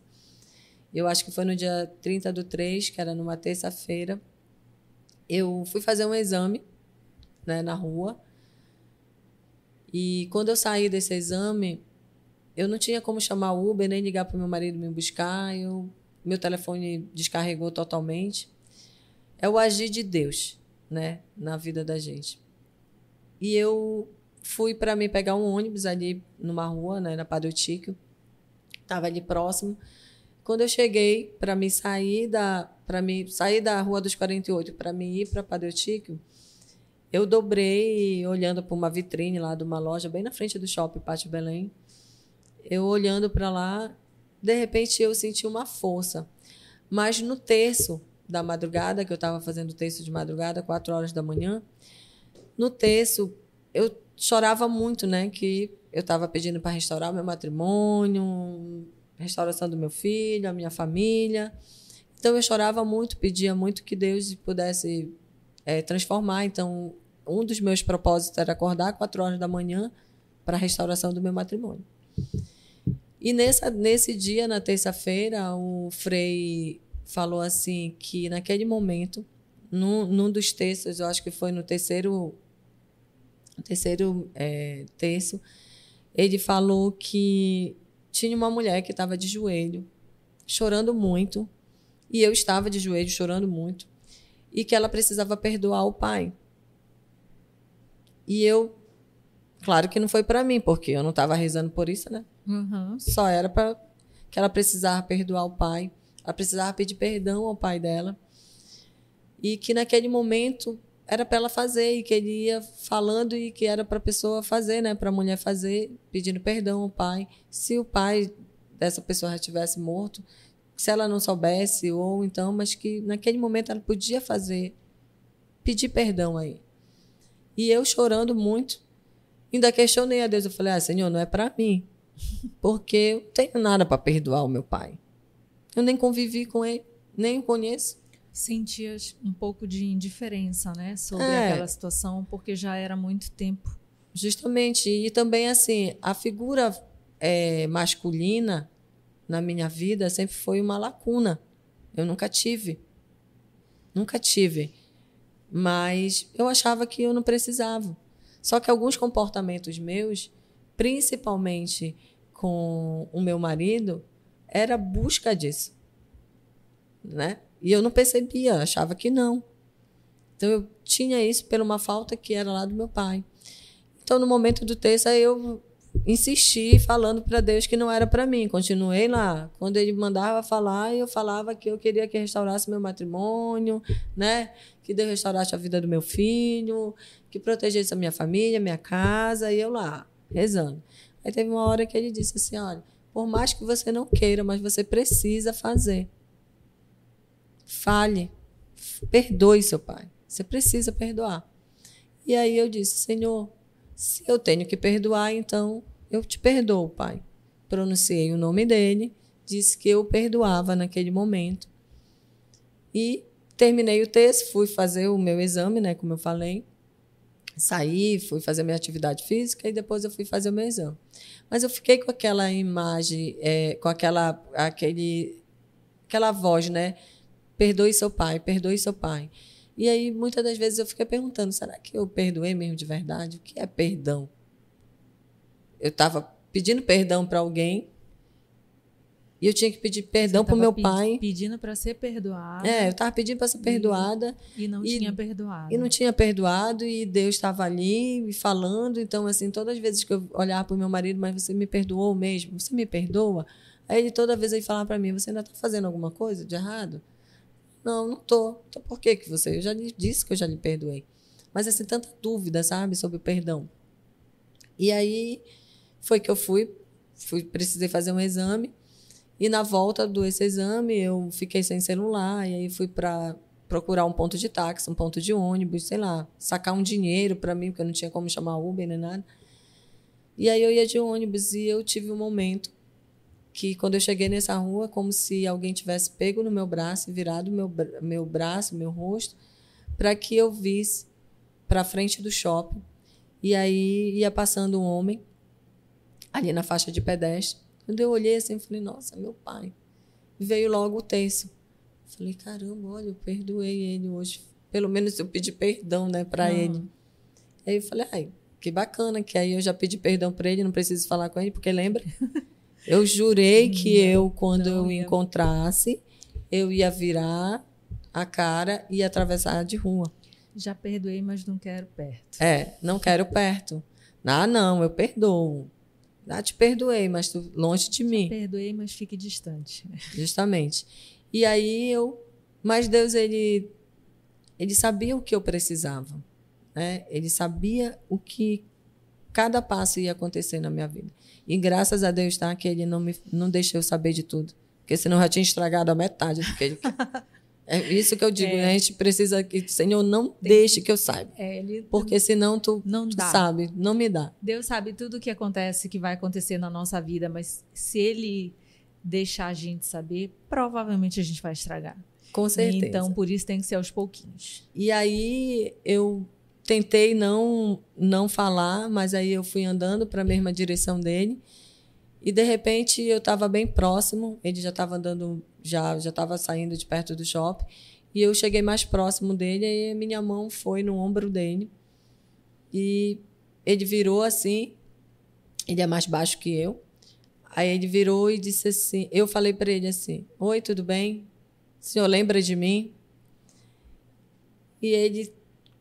Eu acho que foi no dia 30 do 3, que era numa terça-feira. Eu fui fazer um exame né, na rua. E quando eu saí desse exame, eu não tinha como chamar o Uber, nem ligar para o meu marido me buscar. Eu, meu telefone descarregou totalmente. É o agir de Deus né, na vida da gente. E eu fui para me pegar um ônibus ali numa rua, né, na Tíquio. Tava ali próximo. Quando eu cheguei para me sair da para me sair da Rua dos 48 para me ir para Padre Tíquio, eu dobrei olhando para uma vitrine lá de uma loja bem na frente do shopping Pátio Belém. Eu olhando para lá, de repente eu senti uma força. Mas no terço da madrugada, que eu estava fazendo o texto de madrugada, quatro horas da manhã. No texto, eu chorava muito, né? Que eu estava pedindo para restaurar o meu matrimônio, restauração do meu filho, a minha família. Então eu chorava muito, pedia muito que Deus pudesse é, transformar. Então, um dos meus propósitos era acordar quatro horas da manhã para a restauração do meu matrimônio. E nessa, nesse dia, na terça-feira, o Frei falou assim que naquele momento, num, num dos textos, eu acho que foi no terceiro, terceiro é, terço, ele falou que tinha uma mulher que estava de joelho, chorando muito, e eu estava de joelho chorando muito, e que ela precisava perdoar o pai. E eu, claro que não foi para mim, porque eu não estava rezando por isso, né? Uhum. Só era para que ela precisava perdoar o pai, ela precisava pedir perdão ao pai dela. E que naquele momento era para ela fazer e que ele ia falando e que era para a pessoa fazer, né, para a mulher fazer, pedindo perdão ao pai. Se o pai dessa pessoa já tivesse morto, se ela não soubesse ou então, mas que naquele momento ela podia fazer, pedir perdão aí. E eu chorando muito, ainda questionei a Deus, eu falei: "Ah, Senhor, não é para mim. [LAUGHS] Porque eu não tenho nada para perdoar o meu pai. Eu nem convivi com ele, nem o conheço. Sentias um pouco de indiferença, né, sobre É. aquela situação, porque já era muito tempo. Justamente. E também, assim, a figura é, masculina na minha vida sempre foi uma lacuna. Eu nunca tive. Nunca tive. Mas eu achava que eu não precisava. Só que alguns comportamentos meus, principalmente com o meu marido, era busca disso. Né? E eu não percebia, achava que não. Então eu tinha isso por uma falta que era lá do meu pai. Então no momento do aí eu insisti falando para Deus que não era para mim. Continuei lá. Quando ele mandava falar, eu falava que eu queria que restaurasse meu matrimônio, né? Que Deus restaurasse a vida do meu filho, que protegesse a minha família, minha casa, e eu lá, rezando. Aí teve uma hora que ele disse assim: olha, por mais que você não queira, mas você precisa fazer. Fale, perdoe seu pai. Você precisa perdoar. E aí eu disse: Senhor, se eu tenho que perdoar, então eu te perdoo, pai. Pronunciei o nome dele, disse que eu perdoava naquele momento. E terminei o texto, fui fazer o meu exame, né, como eu falei. Saí, fui fazer minha atividade física e depois eu fui fazer o meu exame. Mas eu fiquei com aquela imagem, é, com aquela, aquele, aquela voz, né? Perdoe seu pai, perdoe seu pai. E aí, muitas das vezes, eu fiquei perguntando: será que eu perdoei mesmo de verdade? O que é perdão? Eu estava pedindo perdão para alguém e eu tinha que pedir perdão para o meu pai. Pedindo para ser perdoada É, eu estava pedindo para ser perdoada e não e- tinha perdoado. e não tinha perdoado e Deus estava ali me falando. Então, assim, todas as vezes que eu olhava para o meu marido, mas você me perdoou mesmo? Você me perdoa? Aí ele toda vez ele falava para mim: você ainda está fazendo alguma coisa de errado? Não, não tô. Então por que que você? Eu já lhe disse que eu já lhe perdoei. Mas assim tanta dúvida, sabe, sobre o perdão. E aí foi que eu fui, fui precisei fazer um exame e na volta do esse exame eu fiquei sem celular e aí fui para procurar um ponto de táxi, um ponto de ônibus, sei lá, sacar um dinheiro para mim porque eu não tinha como chamar Uber nem nada. E aí eu ia de ônibus e eu tive um momento que quando eu cheguei nessa rua, como se alguém tivesse pego no meu braço e virado meu, meu braço, meu rosto, para que eu visse para frente do shopping. E aí ia passando um homem ali na faixa de pedestre. Quando eu olhei assim, falei, nossa, meu pai. Veio logo o terço. Falei, caramba, olha, eu perdoei ele hoje. Pelo menos eu pedi perdão, né, para ele. Aí eu falei, ai, que bacana, que aí eu já pedi perdão para ele, não preciso falar com ele, porque lembra? [LAUGHS] Eu jurei que eu, quando não eu ia. encontrasse, eu ia virar a cara e atravessar de rua. Já perdoei, mas não quero perto. É, não quero perto. Ah, não, eu perdoo. Ah, te perdoei, mas tu longe de mim, Perdoei, mas fique distante. justamente. E aí eu, mas Deus ele ele sabia o que eu precisava, né? Ele sabia o que cada passo ia acontecer na minha vida. E graças a Deus tá que ele não me não deixou eu saber de tudo, porque senão eu já tinha estragado a metade do que ele [LAUGHS] É isso que eu digo, é. a gente precisa que, Senhor, não Tem deixe que eu saiba. É, ele, porque senão tu, não tu sabe, não me dá. Deus sabe tudo o que acontece, que vai acontecer na nossa vida, mas se ele deixar a gente saber, provavelmente a gente vai estragar. Com certeza. Então, por isso tem que ser aos pouquinhos. E aí eu tentei não não falar, mas aí eu fui andando para a mesma direção dele. E de repente eu estava bem próximo, ele já estava andando, já já estava saindo de perto do shopping, e eu cheguei mais próximo dele e minha mão foi no ombro dele. E ele virou assim, ele é mais baixo que eu. Aí ele virou e disse assim, eu falei para ele assim: "Oi, tudo bem? O senhor lembra de mim?" E ele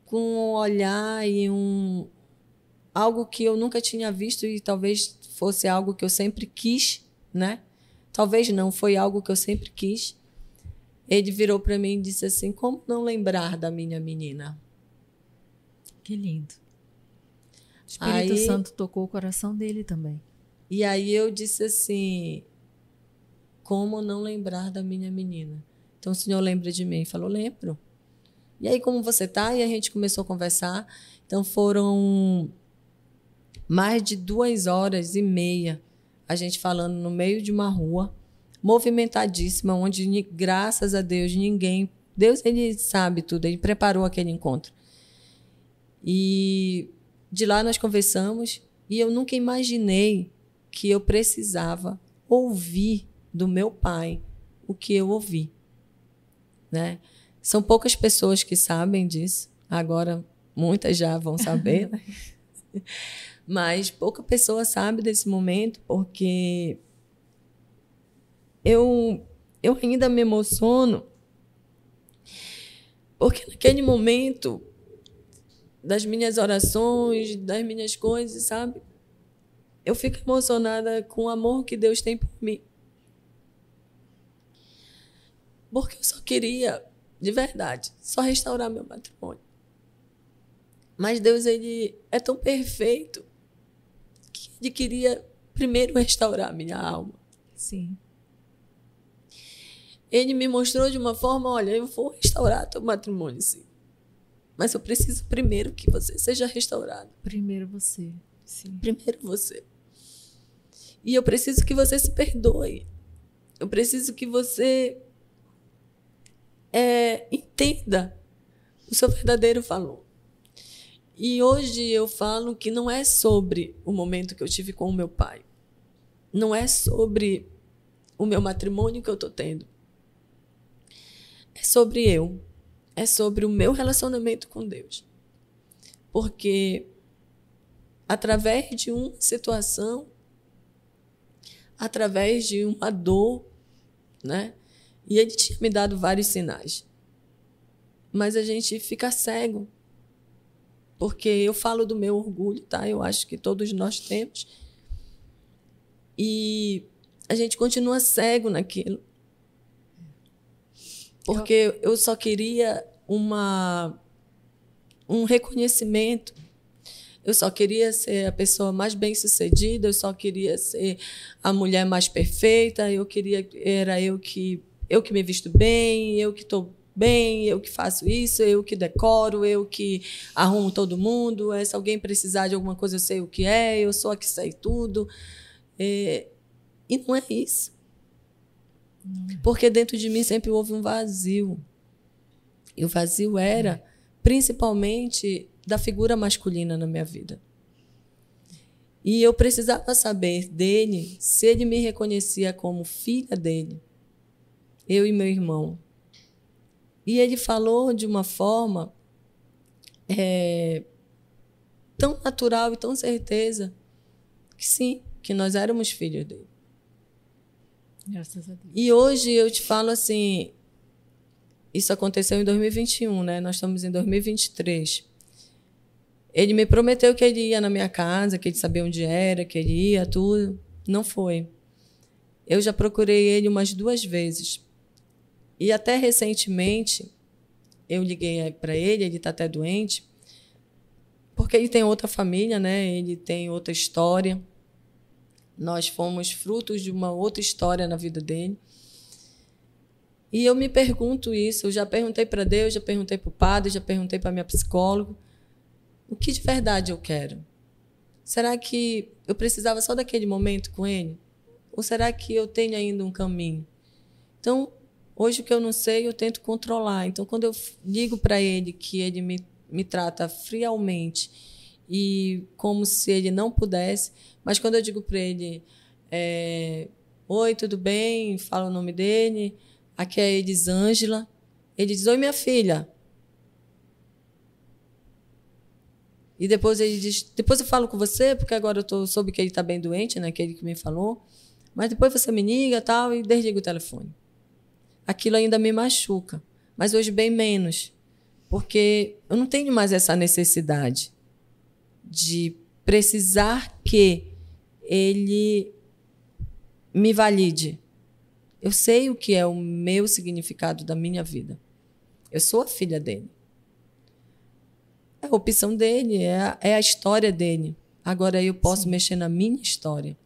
com um olhar e um algo que eu nunca tinha visto e talvez fosse algo que eu sempre quis, né? Talvez não, foi algo que eu sempre quis. Ele virou para mim e disse assim: Como não lembrar da minha menina? Que lindo. O Espírito aí, Santo tocou o coração dele também. E aí eu disse assim: Como não lembrar da minha menina? Então o Senhor lembra de mim? Ele falou: Lembro. E aí, como você tá? E a gente começou a conversar. Então foram mais de duas horas e meia a gente falando no meio de uma rua movimentadíssima, onde graças a Deus ninguém, Deus ele sabe tudo, ele preparou aquele encontro. E de lá nós conversamos e eu nunca imaginei que eu precisava ouvir do meu pai o que eu ouvi, né? São poucas pessoas que sabem disso. Agora muitas já vão saber. [LAUGHS] Né? Mas pouca pessoa sabe desse momento porque eu, eu ainda me emociono porque naquele momento das minhas orações, das minhas coisas, sabe? Eu fico emocionada com o amor que Deus tem por mim. Porque eu só queria, de verdade, só restaurar meu matrimônio. Mas Deus, ele é tão perfeito ele queria primeiro restaurar minha alma. Sim. Ele me mostrou de uma forma, olha, eu vou restaurar teu matrimônio, sim. Mas eu preciso primeiro que você seja restaurado. Primeiro você, sim. Primeiro você. E eu preciso que você se perdoe. Eu preciso que você é, entenda o seu verdadeiro valor. E hoje eu falo que não é sobre o momento que eu tive com o meu pai. Não é sobre o meu matrimônio que eu estou tendo. É sobre eu. É sobre o meu relacionamento com Deus. Porque através de uma situação, através de uma dor, né? E ele tinha me dado vários sinais. Mas a gente fica cego porque eu falo do meu orgulho, tá? Eu acho que todos nós temos. E a gente continua cego naquilo. Porque eu só queria uma um reconhecimento. Eu só queria ser a pessoa mais bem-sucedida, eu só queria ser a mulher mais perfeita, eu queria era eu que eu que me visto bem, eu que estou bem, eu que faço isso, eu que decoro, eu que arrumo todo mundo. É, se alguém precisar de alguma coisa, eu sei o que é, eu sou a que sei tudo. É, e não é isso. Porque dentro de mim sempre houve um vazio. E o vazio era principalmente da figura masculina na minha vida. E eu precisava saber dele se ele me reconhecia como filha dele, eu e meu irmão. E ele falou de uma forma é, tão natural e tão certeza que sim, que nós éramos filhos dele. Graças a Deus. E hoje eu te falo assim, isso aconteceu em 2021, né? Nós estamos em 2023. Ele me prometeu que ele ia na minha casa, que ele sabia onde era, que ele ia, tudo. Não foi. Eu já procurei ele umas duas vezes. E até recentemente, eu liguei para ele, ele está até doente, porque ele tem outra família, né? Ele tem outra história. Nós fomos frutos de uma outra história na vida dele. E eu me pergunto isso, eu já perguntei para Deus, já perguntei para o padre, já perguntei para minha psicóloga, o que de verdade eu quero? Será que eu precisava só daquele momento com ele? Ou será que eu tenho ainda um caminho? Então, hoje o que eu não sei, eu tento controlar. Então, quando eu digo para ele que ele me, me trata friamente e como se ele não pudesse, mas quando eu digo para ele, é, oi, tudo bem? Fala o nome dele. Aqui é Elisângela. Ele diz, oi, minha filha. E depois ele diz, depois eu falo com você, porque agora eu tô, soube que ele está bem doente, né? Aquele que me falou. Mas depois você me liga tal, e desliga o telefone. Aquilo ainda me machuca. Mas hoje bem menos. Porque eu não tenho mais essa necessidade de precisar que ele me valide. Eu sei o que é o meu significado da minha vida. Eu sou a filha dele. É a opção dele, é a, é a história dele. Agora eu posso Sim. mexer na minha história.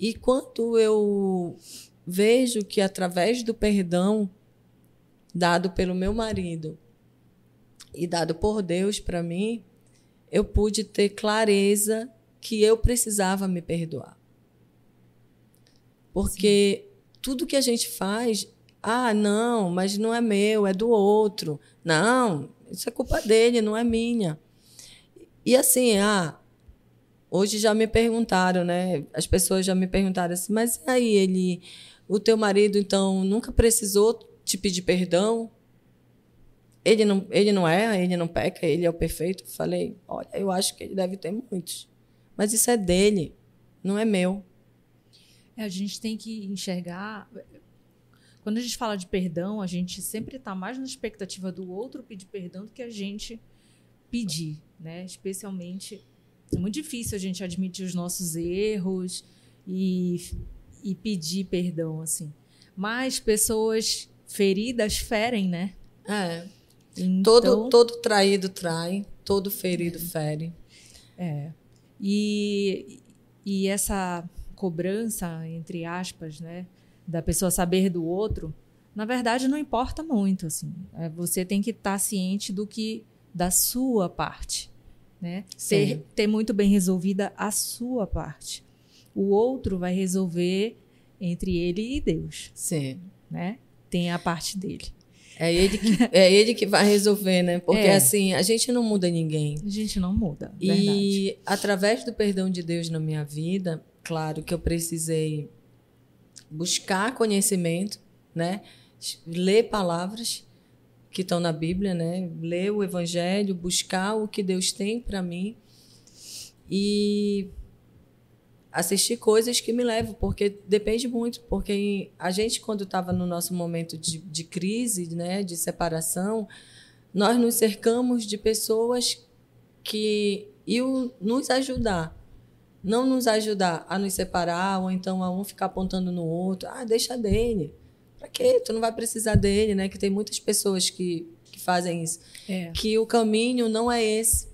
E quando eu vejo que através do perdão dado pelo meu marido e dado por Deus para mim, eu pude ter clareza que eu precisava me perdoar. Porque Sim. tudo que a gente faz, ah, não, mas não é meu, é do outro. Não, isso é culpa dele, não é minha. E assim, ah, hoje já me perguntaram, né? As pessoas já me perguntaram assim, mas aí ele, o teu marido então nunca precisou te pedir perdão? Ele não, ele não erra, ele não peca, ele é o perfeito. Falei, olha, eu acho que ele deve ter muitos. Mas isso é dele, não é meu. É, a gente tem que enxergar quando a gente fala de perdão, a gente sempre está mais na expectativa do outro pedir perdão do que a gente pedir, né? Especialmente é muito difícil a gente admitir os nossos erros e, e pedir perdão, assim. Mas pessoas feridas ferem, né? É. Então, todo, todo traído trai, todo ferido é. fere. É. E, e essa cobrança, entre aspas, né? da pessoa saber do outro, na verdade não importa muito, assim. É, você tem que estar tá ciente do que da sua parte, né? Ter, ter muito bem resolvida a sua parte. O outro vai resolver entre ele e Deus. Sim. Né? Tem a parte dele. É ele que, [LAUGHS] é ele que vai resolver, né? Porque é. assim, a gente não muda ninguém. A gente não muda. Verdade. E através do perdão de Deus na minha vida, claro que eu precisei buscar conhecimento, né? Ler palavras que estão na Bíblia, né? Ler o Evangelho, buscar o que Deus tem para mim e assistir coisas que me levam, porque depende muito, porque a gente quando estava no nosso momento de, de crise, né, de separação, nós nos cercamos de pessoas que iam nos ajudar não nos ajudar a nos separar ou então a um ficar apontando no outro. Ah, deixa dele. Para quê? Tu não vai precisar dele, né? Que tem muitas pessoas que, que fazem isso. É. Que o caminho não é esse.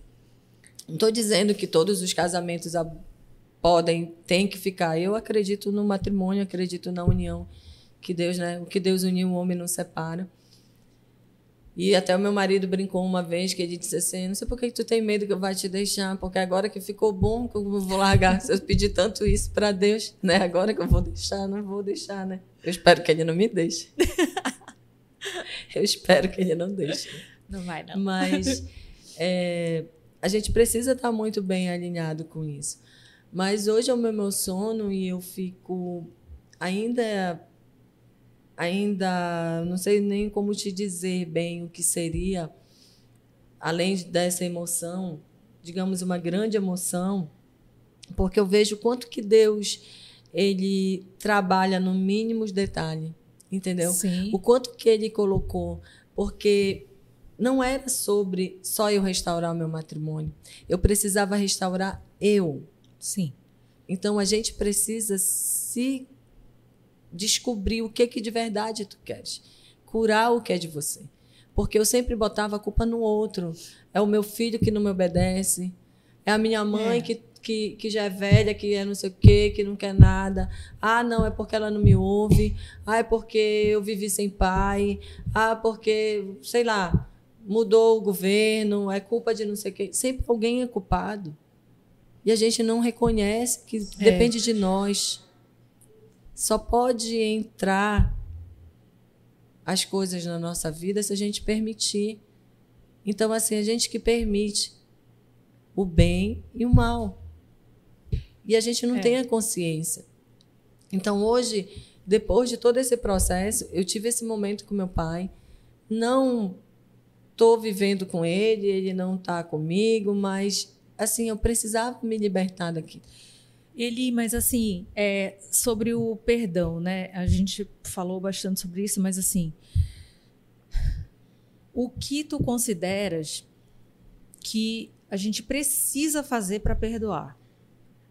Não estou dizendo que todos os casamentos podem, têm que ficar. Eu acredito no matrimônio, acredito na união que Deus, né? O que Deus uniu, o homem não separa. E até o meu marido brincou uma vez que ele disse assim: Não sei por que tu tem medo que eu vá te deixar, porque agora que ficou bom, que eu vou largar. Se [LAUGHS] eu pedir tanto isso para Deus, né? Agora que eu vou deixar, não vou deixar, né? Eu espero que ele não me deixe. [LAUGHS] eu espero que ele não deixe. Não vai, não. Mas é, [LAUGHS] a gente precisa estar muito bem alinhado com isso. Mas hoje é o meu sono e eu fico ainda ainda não sei nem como te dizer bem o que seria, além dessa emoção, digamos, uma grande emoção, porque eu vejo quanto que Deus ele trabalha no mínimos detalhes, entendeu? Sim. O quanto que ele colocou, porque não era sobre só eu restaurar o meu matrimônio. Eu precisava restaurar eu. Sim. Então a gente precisa se descobrir o que que de verdade tu queres, curar o que é de você. Porque eu sempre botava a culpa no outro. É o meu filho que não me obedece, É a minha mãe é. que que, que já é velha, que é não sei o quê, que não quer nada. Ah, não, é porque ela não me ouve. Ah, é porque eu vivi sem pai. Ah, porque, sei lá, mudou o governo, é culpa de não sei o quê. Sempre alguém é culpado. E a gente não reconhece que é. depende de nós. Só pode entrar as coisas na nossa vida se a gente permitir. Então, assim, a gente que permite o bem e o mal. E a gente não é. tem a consciência. Então, hoje, depois de todo esse processo, eu tive esse momento com meu pai. Não estou vivendo com ele, ele não está comigo, mas assim eu precisava me libertar daqui. Ele, mas assim, é, sobre o perdão, né? A gente falou bastante sobre isso, mas assim, o que tu consideras que a gente precisa fazer para perdoar?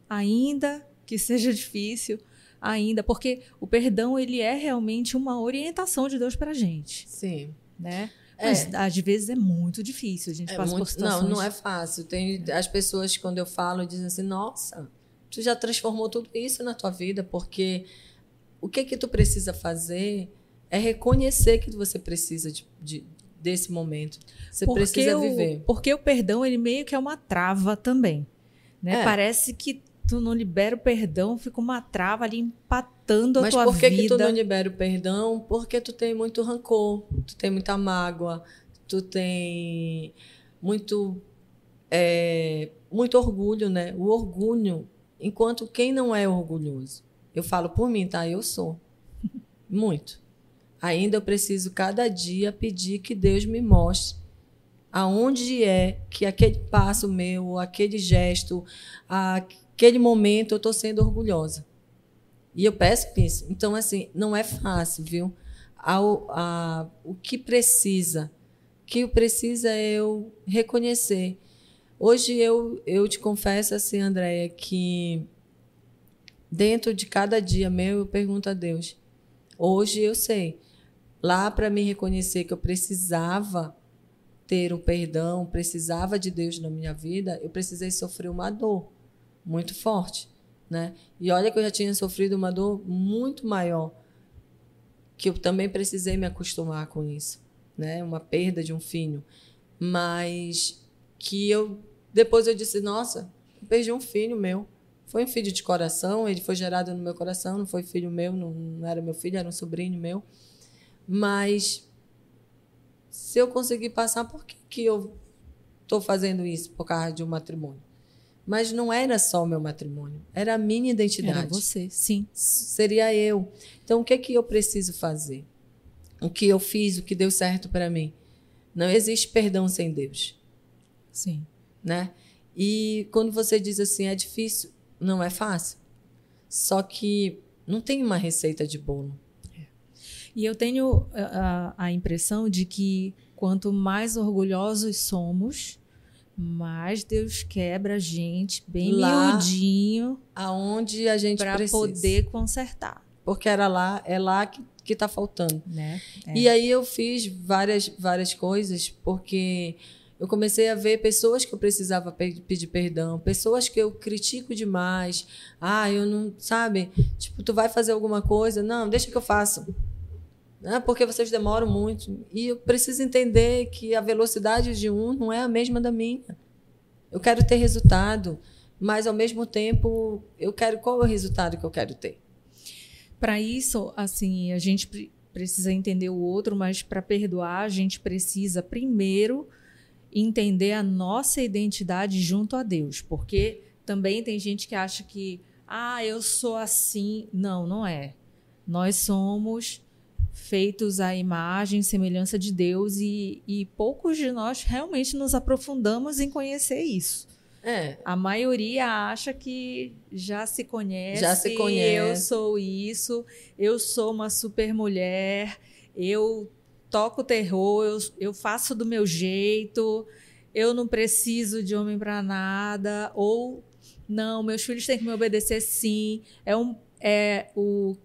ainda que seja [LAUGHS] difícil, ainda, porque o perdão ele é realmente uma orientação de Deus para a gente. Sim. Né? Mas é. às vezes é muito difícil, a gente é passa muito, por situações... Não, não é fácil. Tem as pessoas quando eu falo dizem assim: "Nossa, tu já transformou tudo isso na tua vida, porque o que que tu precisa fazer é reconhecer que você precisa de, de desse momento. Você porque precisa o, viver. Porque o perdão ele meio que é uma trava também, né? É. Parece que tu não libera o perdão, fica uma trava ali empatando Mas a tua vida. Mas por que, que tu não libera o perdão? Porque tu tem muito rancor, tu tem muita mágoa, tu tem muito é, muito orgulho, né? O orgulho, enquanto quem não é orgulhoso, eu falo por mim, tá? Eu sou [LAUGHS] muito. Ainda eu preciso cada dia pedir que Deus me mostre aonde é que aquele passo meu, aquele gesto, a, aquele momento eu estou sendo orgulhosa. E eu peço isso. Então, assim, não é fácil, viu? Ao, a, o que precisa, o que precisa é eu reconhecer. Hoje eu, eu te confesso assim, Andréia, que dentro de cada dia meu eu pergunto a Deus. Hoje eu sei. Lá para me reconhecer que eu precisava ter o perdão, precisava de Deus na minha vida, eu precisei sofrer uma dor muito forte, né? E olha que eu já tinha sofrido uma dor muito maior, que eu também precisei me acostumar com isso, né? Uma perda de um filho, mas que eu depois eu disse, nossa, eu perdi um filho meu. Foi um filho de coração, ele foi gerado no meu coração, não foi filho meu, não, não era meu filho, era um sobrinho meu. Mas se eu conseguir passar, por que, que eu estou fazendo isso por causa de um matrimônio? Mas não era só o meu matrimônio, era a minha identidade. Era você, sim. Seria eu. Então, o que é que eu preciso fazer? O que eu fiz, o que deu certo para mim? Não existe perdão sem Deus. Sim. Né? E quando você diz assim, é difícil, não é fácil. Só que não tem uma receita de bolo. É. E eu tenho a, a impressão de que quanto mais orgulhosos somos, mas Deus quebra a gente bem lá, miudinho. Aonde a gente Para poder consertar. Porque era lá, é lá que, que tá faltando. Né? É. E aí eu fiz várias, várias coisas, porque eu comecei a ver pessoas que eu precisava pedir perdão, pessoas que eu critico demais. Ah, eu não, sabe? Tipo, tu vai fazer alguma coisa? Não, deixa que eu faço. Né? Porque vocês demoram muito. E eu preciso entender que a velocidade de um não é a mesma da minha. Eu quero ter resultado, mas ao mesmo tempo eu quero qual é o resultado que eu quero ter. Para isso, assim, a gente precisa entender o outro, mas para perdoar a gente precisa primeiro entender a nossa identidade junto a Deus, porque também tem gente que acha que ah, eu sou assim. Não, não é. Nós somos feitos à imagem e semelhança de Deus e, e poucos de nós realmente nos aprofundamos em conhecer isso. É. A maioria acha que já se conhece. Já se conhece. Eu sou isso, eu sou uma super mulher, eu toco terror, eu, eu faço do meu jeito, eu não preciso de homem para nada, ou não, meus filhos têm que me obedecer sim. É, um, é o,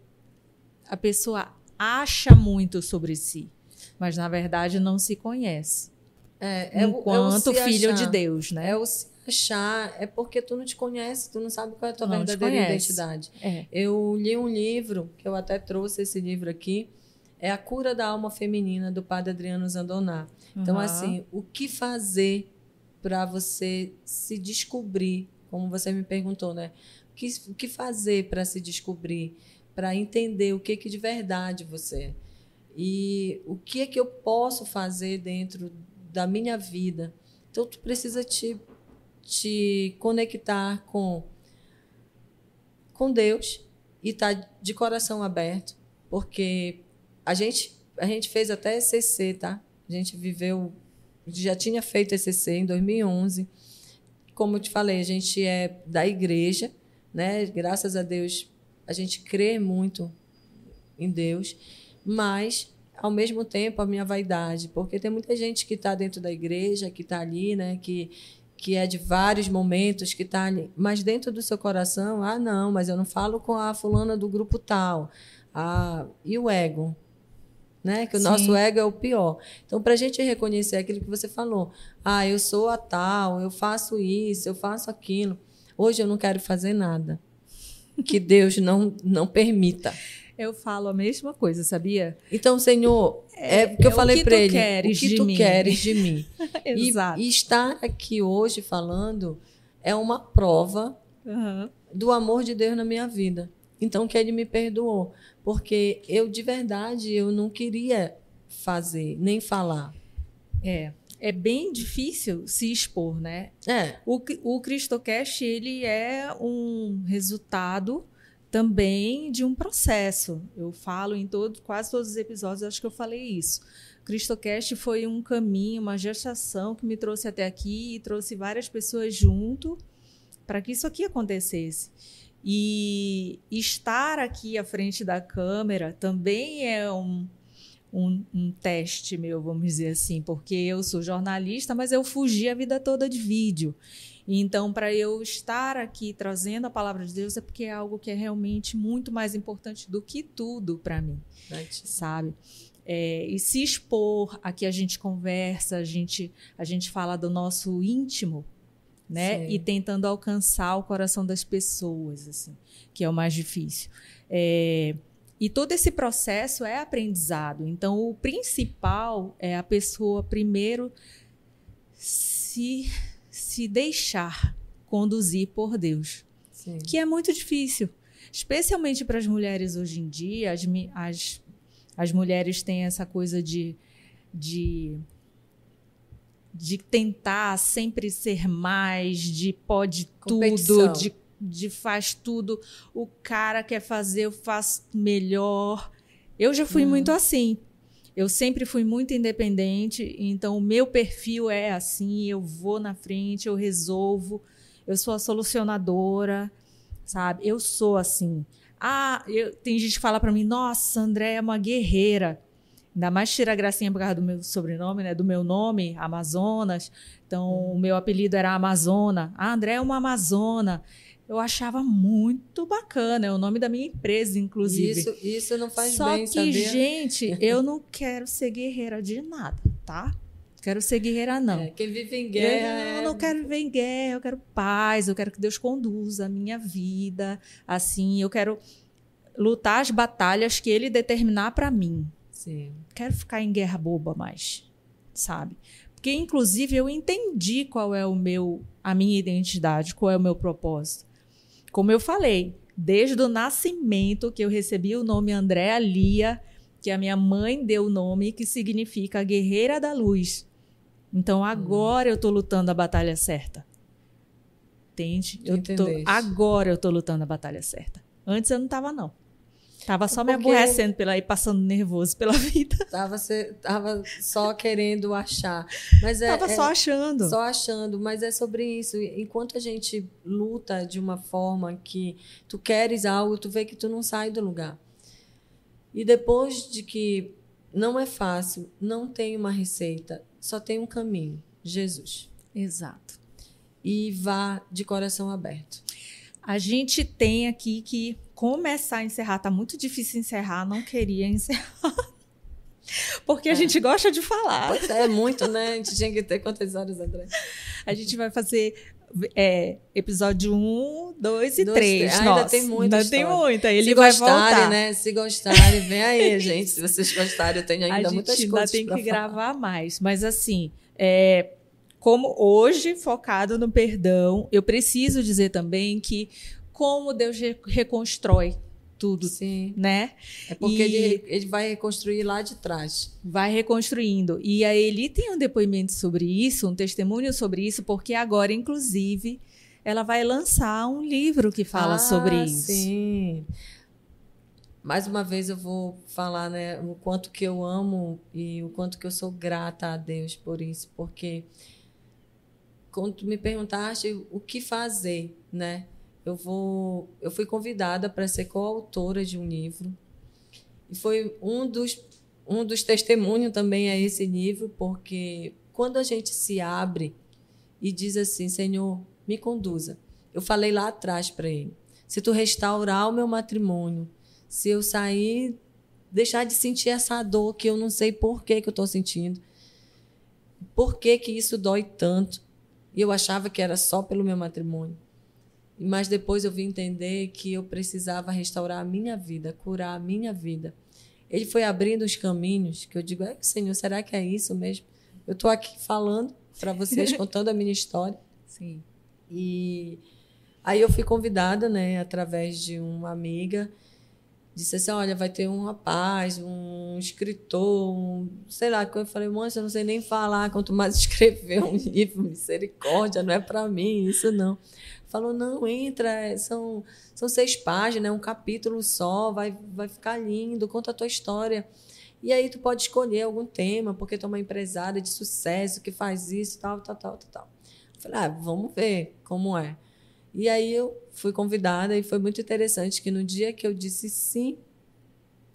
a pessoa acha muito sobre si, mas na verdade não se conhece. É, é enquanto o, é filho achar. de Deus, né? É o se achar, é porque tu não te conhece, tu não sabe qual é a tua Não verdadeira identidade. É. Eu li um livro, que eu até trouxe esse livro aqui, é A Cura da Alma Feminina, do padre Adriano Zandoná. Então, Aham. assim, o que fazer para você se descobrir, como você me perguntou, né? O que, o que fazer para se descobrir, para entender o que, que de verdade você é? E o que é que eu posso fazer dentro da minha vida? Então, tu precisa te, te conectar com, com Deus e estar de coração aberto, porque a gente, a gente fez até ECC, tá? A gente viveu, já tinha feito ECC em 2011. Como eu te falei, a gente é da igreja, né? Graças a Deus, a gente crê muito em Deus, mas ao mesmo tempo a minha vaidade, porque tem muita gente que está dentro da igreja, que está ali, né? Que que é de vários momentos que está ali, mas dentro do seu coração, ah, não, mas eu não falo com a fulana do grupo tal. Ah, e o ego? Né? Que o Sim. nosso ego é o pior. Então, para a gente reconhecer aquilo que você falou, ah, eu sou a tal, eu faço isso, eu faço aquilo. Hoje eu não quero fazer nada. Que Deus não, não permita. Eu falo a mesma coisa, sabia? Então, Senhor, é porque é eu falei que para ele, queres o que de tu mim. queres de mim? [LAUGHS] E, Exato. e estar aqui hoje falando é uma prova Aham. do amor de Deus na minha vida. Então que ele me perdoou, porque eu de verdade eu não queria fazer nem falar. É. É bem difícil se expor, né? É, O, o Cristocast, ele é um resultado também de um processo. Eu falo em todo, quase todos os episódios, acho que eu falei isso. O Cristocast foi um caminho, uma gestação que me trouxe até aqui e trouxe várias pessoas junto para que isso aqui acontecesse. E estar aqui à frente da câmera também é um, um, um teste meu, vamos dizer assim, porque eu sou jornalista, mas eu fugi a vida toda de vídeo. Então, para eu estar aqui trazendo a palavra de Deus é porque é algo que é realmente muito mais importante do que tudo para mim, sabe? É, e se expor, aqui a gente conversa, a gente, a gente fala do nosso íntimo, né? Sim. E tentando alcançar o coração das pessoas, assim, que é o mais difícil. É, e todo esse processo é aprendizado. Então, o principal é a pessoa primeiro se, se deixar conduzir por Deus, Sim. que é muito difícil, especialmente para as mulheres hoje em dia. As, as, as mulheres têm essa coisa de, de de tentar sempre ser mais, de pode Competição. tudo, de, de faz tudo. O cara quer fazer, eu faço melhor. Eu já fui Uhum. muito assim. Eu sempre fui muito independente, então o meu perfil é assim, eu vou na frente, eu resolvo, eu sou a solucionadora, sabe? Eu sou assim. Ah, eu- tem gente que fala pra mim, nossa, André é uma guerreira. Ainda mais tira a gracinha por causa do meu sobrenome, né? Do meu nome, Amazonas. Então, o meu apelido era Amazona. Ah, André é uma Amazona. Eu achava muito bacana. É o nome da minha empresa, inclusive. Isso, isso não faz Só bem, que, sabia? gente, [LAUGHS] eu não quero ser guerreira de nada, tá? Quero ser guerreira, não. É, quem vive em Eu guerra não é... quero viver em guerra, eu quero paz, eu quero que Deus conduza a minha vida. Assim, eu quero lutar as batalhas que Ele determinar para mim. Sim. Quero ficar em guerra boba mais, sabe? Porque, inclusive, eu entendi qual é o meu, a minha identidade, qual é o meu propósito. Como eu falei, desde o nascimento que eu recebi o nome Andréa Lia, que a minha mãe deu o nome, que significa guerreira da luz. Então agora eu tô lutando a batalha certa. Entende? Eu tô, agora eu tô lutando a batalha certa. Antes eu não tava, não. Tava só me Porque- aborrecendo pela ir passando nervoso pela [LAUGHS] vida. Tava, se- tava só querendo achar. Mas é, tava é- só achando. Só achando, mas é sobre isso. Enquanto a gente luta de uma forma que tu queres algo, tu vê que tu não sai do lugar. E depois de que não é fácil, não tem uma receita, só tem um caminho, Jesus. Exato. E vá de coração aberto. A gente tem aqui que começar a encerrar. Tá muito difícil encerrar, não queria encerrar. [LAUGHS] Porque a É. gente gosta de falar. Pois é, muito, né? A gente tinha que ter quantas horas, André? A gente vai fazer é, episódio 1, 2 e 3. Ainda Nossa, tem muita Ainda tem muita. Ele se vai gostarem, voltar. né? Se gostarem, vem aí, [LAUGHS] gente. Se vocês gostarem, eu tenho ainda a muitas gente coisas ainda tem que falar. gravar mais. Mas assim, é, como hoje, focado no perdão, eu preciso dizer também que como Deus re- reconstrói tudo, Sim. né? É porque E- ele, ele vai reconstruir lá de trás. vai reconstruindo. E a Eli tem um depoimento sobre isso, um testemunho sobre isso, porque agora, inclusive, ela vai lançar um livro que fala Ah, sobre isso. Sim. Mais uma vez eu vou falar, né, o quanto que eu amo e o quanto que eu sou grata a Deus por isso, porque quando tu me perguntaste o que fazer, né? Eu vou, eu fui convidada para ser coautora de um livro e foi um dos um dos testemunhos também a esse livro, porque quando a gente se abre e diz assim, Senhor, me conduza. Eu falei lá atrás para ele, se tu restaurar o meu matrimônio, se eu sair, deixar de sentir essa dor que eu não sei por que, que eu estou sentindo, por que, que isso dói tanto? E eu achava que era só pelo meu matrimônio. Mas depois eu vim entender que eu precisava restaurar a minha vida, curar a minha vida. Ele foi abrindo os caminhos que eu digo, "Ai, Senhor, será que é isso mesmo? Eu estou aqui falando para vocês, [LAUGHS] contando a minha história. Sim. E aí eu fui convidada, né, através de uma amiga, disse assim, olha, vai ter um rapaz, um escritor, um, sei lá, que eu falei, moça, eu não sei nem falar, quanto mais [LAUGHS] escrever um livro, misericórdia, não é para mim, isso não. Falou, não, entra, é, são, são seis páginas, é um capítulo só, vai, vai ficar lindo, conta a tua história. E aí tu pode escolher algum tema, porque tu é uma empresária de sucesso que faz isso, tal, tal, tal, tal, tal. Falei, ah, vamos ver como é. E aí eu fui convidada e foi muito interessante que no dia que eu disse sim,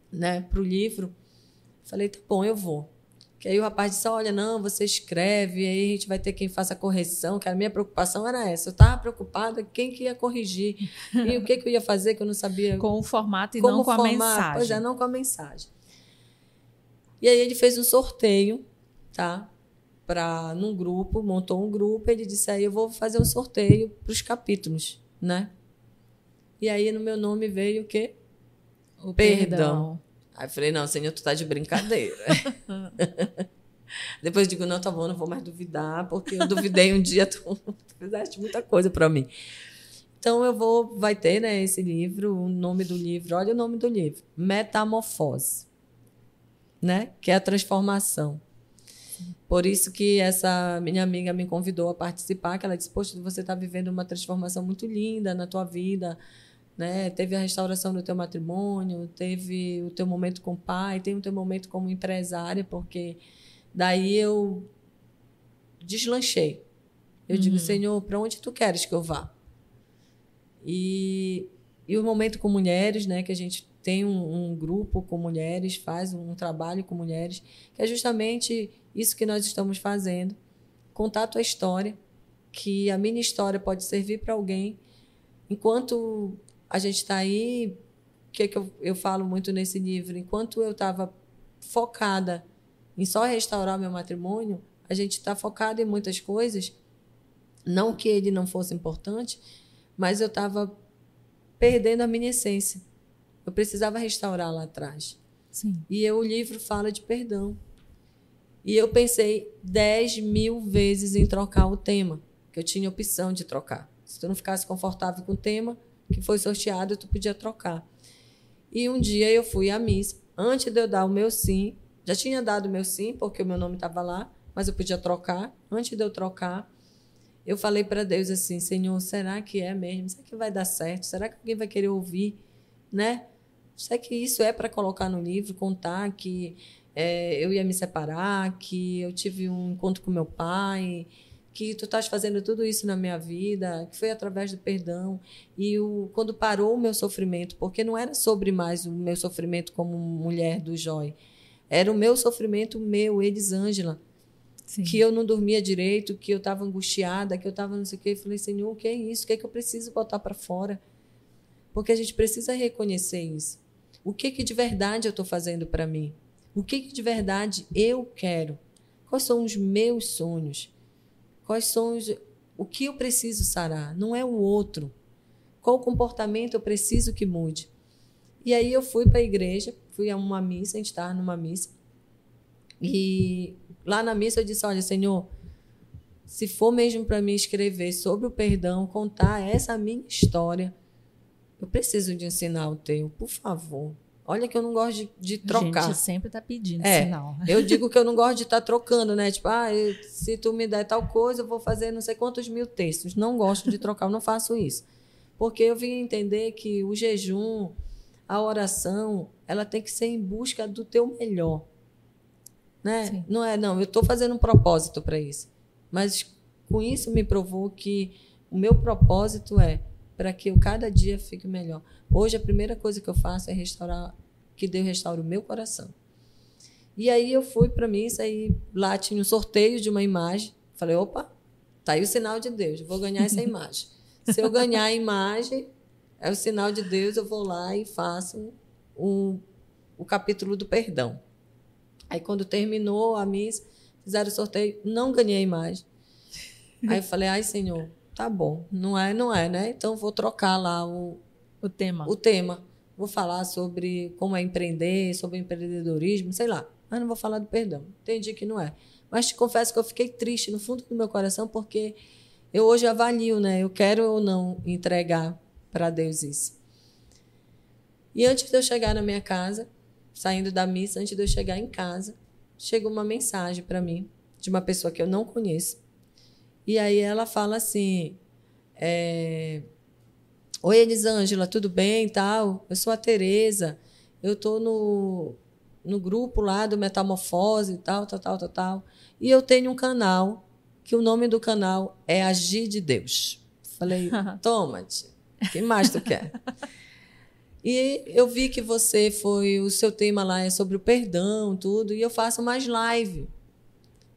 né, para o livro, falei, tá bom, eu vou. Que aí o rapaz disse, olha, não, você escreve, aí a gente vai ter quem faça a correção, que a minha preocupação era essa. Eu estava preocupada quem que ia corrigir e o que, que eu ia fazer que eu não sabia Com o formato e como não com a formar. mensagem. Pois é, não com a mensagem. E aí ele fez um sorteio, tá? Pra, num grupo, montou um grupo, ele disse aí eu vou fazer um sorteio para os capítulos, né? E aí no meu nome veio o quê? O Perdão. Aí eu falei, não, senhor, tu tá de brincadeira. [LAUGHS] Depois digo, não, tá bom, não vou mais duvidar, porque eu duvidei um dia, tu, [LAUGHS] tu fizeste muita coisa para mim. Então eu vou, vai ter, né, esse livro, o nome do livro, olha o nome do livro, Metamorfose, né, que é a transformação. Por isso que essa minha amiga me convidou a participar, que ela disse, poxa, você está vivendo uma transformação muito linda na tua vida, né? Teve a restauração do teu matrimônio, teve o teu momento com o pai, tem o teu momento como empresária, porque daí eu deslanchei. Eu digo, Senhor, para onde tu queres que eu vá? E, e o momento com mulheres, né? Que a gente tem um, um grupo com mulheres, faz um trabalho com mulheres, que é justamente isso que nós estamos fazendo. Contar a tua história, que a minha história pode servir para alguém. Enquanto a gente está aí, o que, que eu, eu falo muito nesse livro? Enquanto eu estava focada em só restaurar meu matrimônio, a gente está focado em muitas coisas. Não que ele não fosse importante, mas eu estava perdendo a minha essência. Eu precisava restaurar lá atrás. Sim. E eu, o livro fala de perdão. E eu pensei 10 mil vezes em trocar o tema, que eu tinha opção de trocar. Se tu não ficasse confortável com o tema que foi sorteado, tu podia trocar. E um dia eu fui à missa. Antes de eu dar o meu sim, já tinha dado o meu sim, porque o meu nome estava lá, mas eu podia trocar. Antes de eu trocar, eu falei para Deus assim: Senhor, será que é mesmo? Será que vai dar certo? Será que alguém vai querer ouvir? Né? Será que isso é para colocar no livro, contar que é, eu ia me separar, que eu tive um encontro com meu pai, que tu estás fazendo tudo isso na minha vida, que foi através do perdão. E o, quando parou o meu sofrimento, porque não era sobre mais o meu sofrimento como mulher do Joy, era o meu sofrimento meu, Elisângela, Sim. que eu não dormia direito, que eu estava angustiada, que eu estava não sei o quê. Eu falei, Senhor, o que é isso? O que é que eu preciso botar para fora? Porque a gente precisa reconhecer isso. O que, que de verdade eu estou fazendo para mim? O que, que de verdade eu quero? Quais são os meus sonhos? Quais são os, o que eu preciso sarar, não é o outro. Qual comportamento eu preciso que mude? E aí eu fui para a igreja, fui a uma missa, a gente estava numa missa. E lá na missa eu disse: Olha, Senhor, se for mesmo para mim escrever sobre o perdão, contar essa minha história, eu preciso de ensinar o teu, por favor. Olha que eu não gosto de, de trocar. A gente sempre tá pedindo é, sinal. [LAUGHS] Eu digo que eu não gosto de estar tá trocando, né? Tipo, ah, se tu me der tal coisa, eu vou fazer não sei quantos mil textos. Não gosto de trocar, eu não faço isso. Porque eu vim entender que o jejum, a oração, ela tem que ser em busca do teu melhor. Né? Sim. Não é, não, eu estou fazendo um propósito para isso. Mas com isso me provou que o meu propósito é para que eu cada dia fique melhor. Hoje a primeira coisa que eu faço é restaurar, que Deus restaure o meu coração. E aí eu fui para missa e lá tinha um sorteio de uma imagem. Falei, opa, tá aí o sinal de Deus, vou ganhar essa imagem. [LAUGHS] Se eu ganhar a imagem, é o sinal de Deus, eu vou lá e faço um, o capítulo do perdão. Aí quando terminou a missa, fizeram o sorteio, não ganhei a imagem. Aí eu falei, ai Senhor, tá bom, não é, não é, né? Então vou trocar lá o, o tema. O tema. Vou falar sobre como é empreender, sobre empreendedorismo, sei lá. Mas não vou falar do perdão. Entendi que não é. Mas te confesso que eu fiquei triste no fundo do meu coração porque eu hoje avalio, né? Eu quero ou não entregar para Deus isso. E antes de eu chegar na minha casa, saindo da missa, antes de eu chegar em casa, chegou uma mensagem para mim de uma pessoa que eu não conheço. E aí ela fala assim: é, Oi, Elisângela, tudo bem tal? Eu sou a Tereza. Eu tô no, no grupo lá do Metamorfose e tal, tal, tal, tal, tal. E eu tenho um canal que o nome do canal é Agir de Deus. Falei, [LAUGHS] toma-te. O que mais tu quer? E eu vi que você foi, o seu tema lá é sobre o perdão, tudo, e eu faço mais live.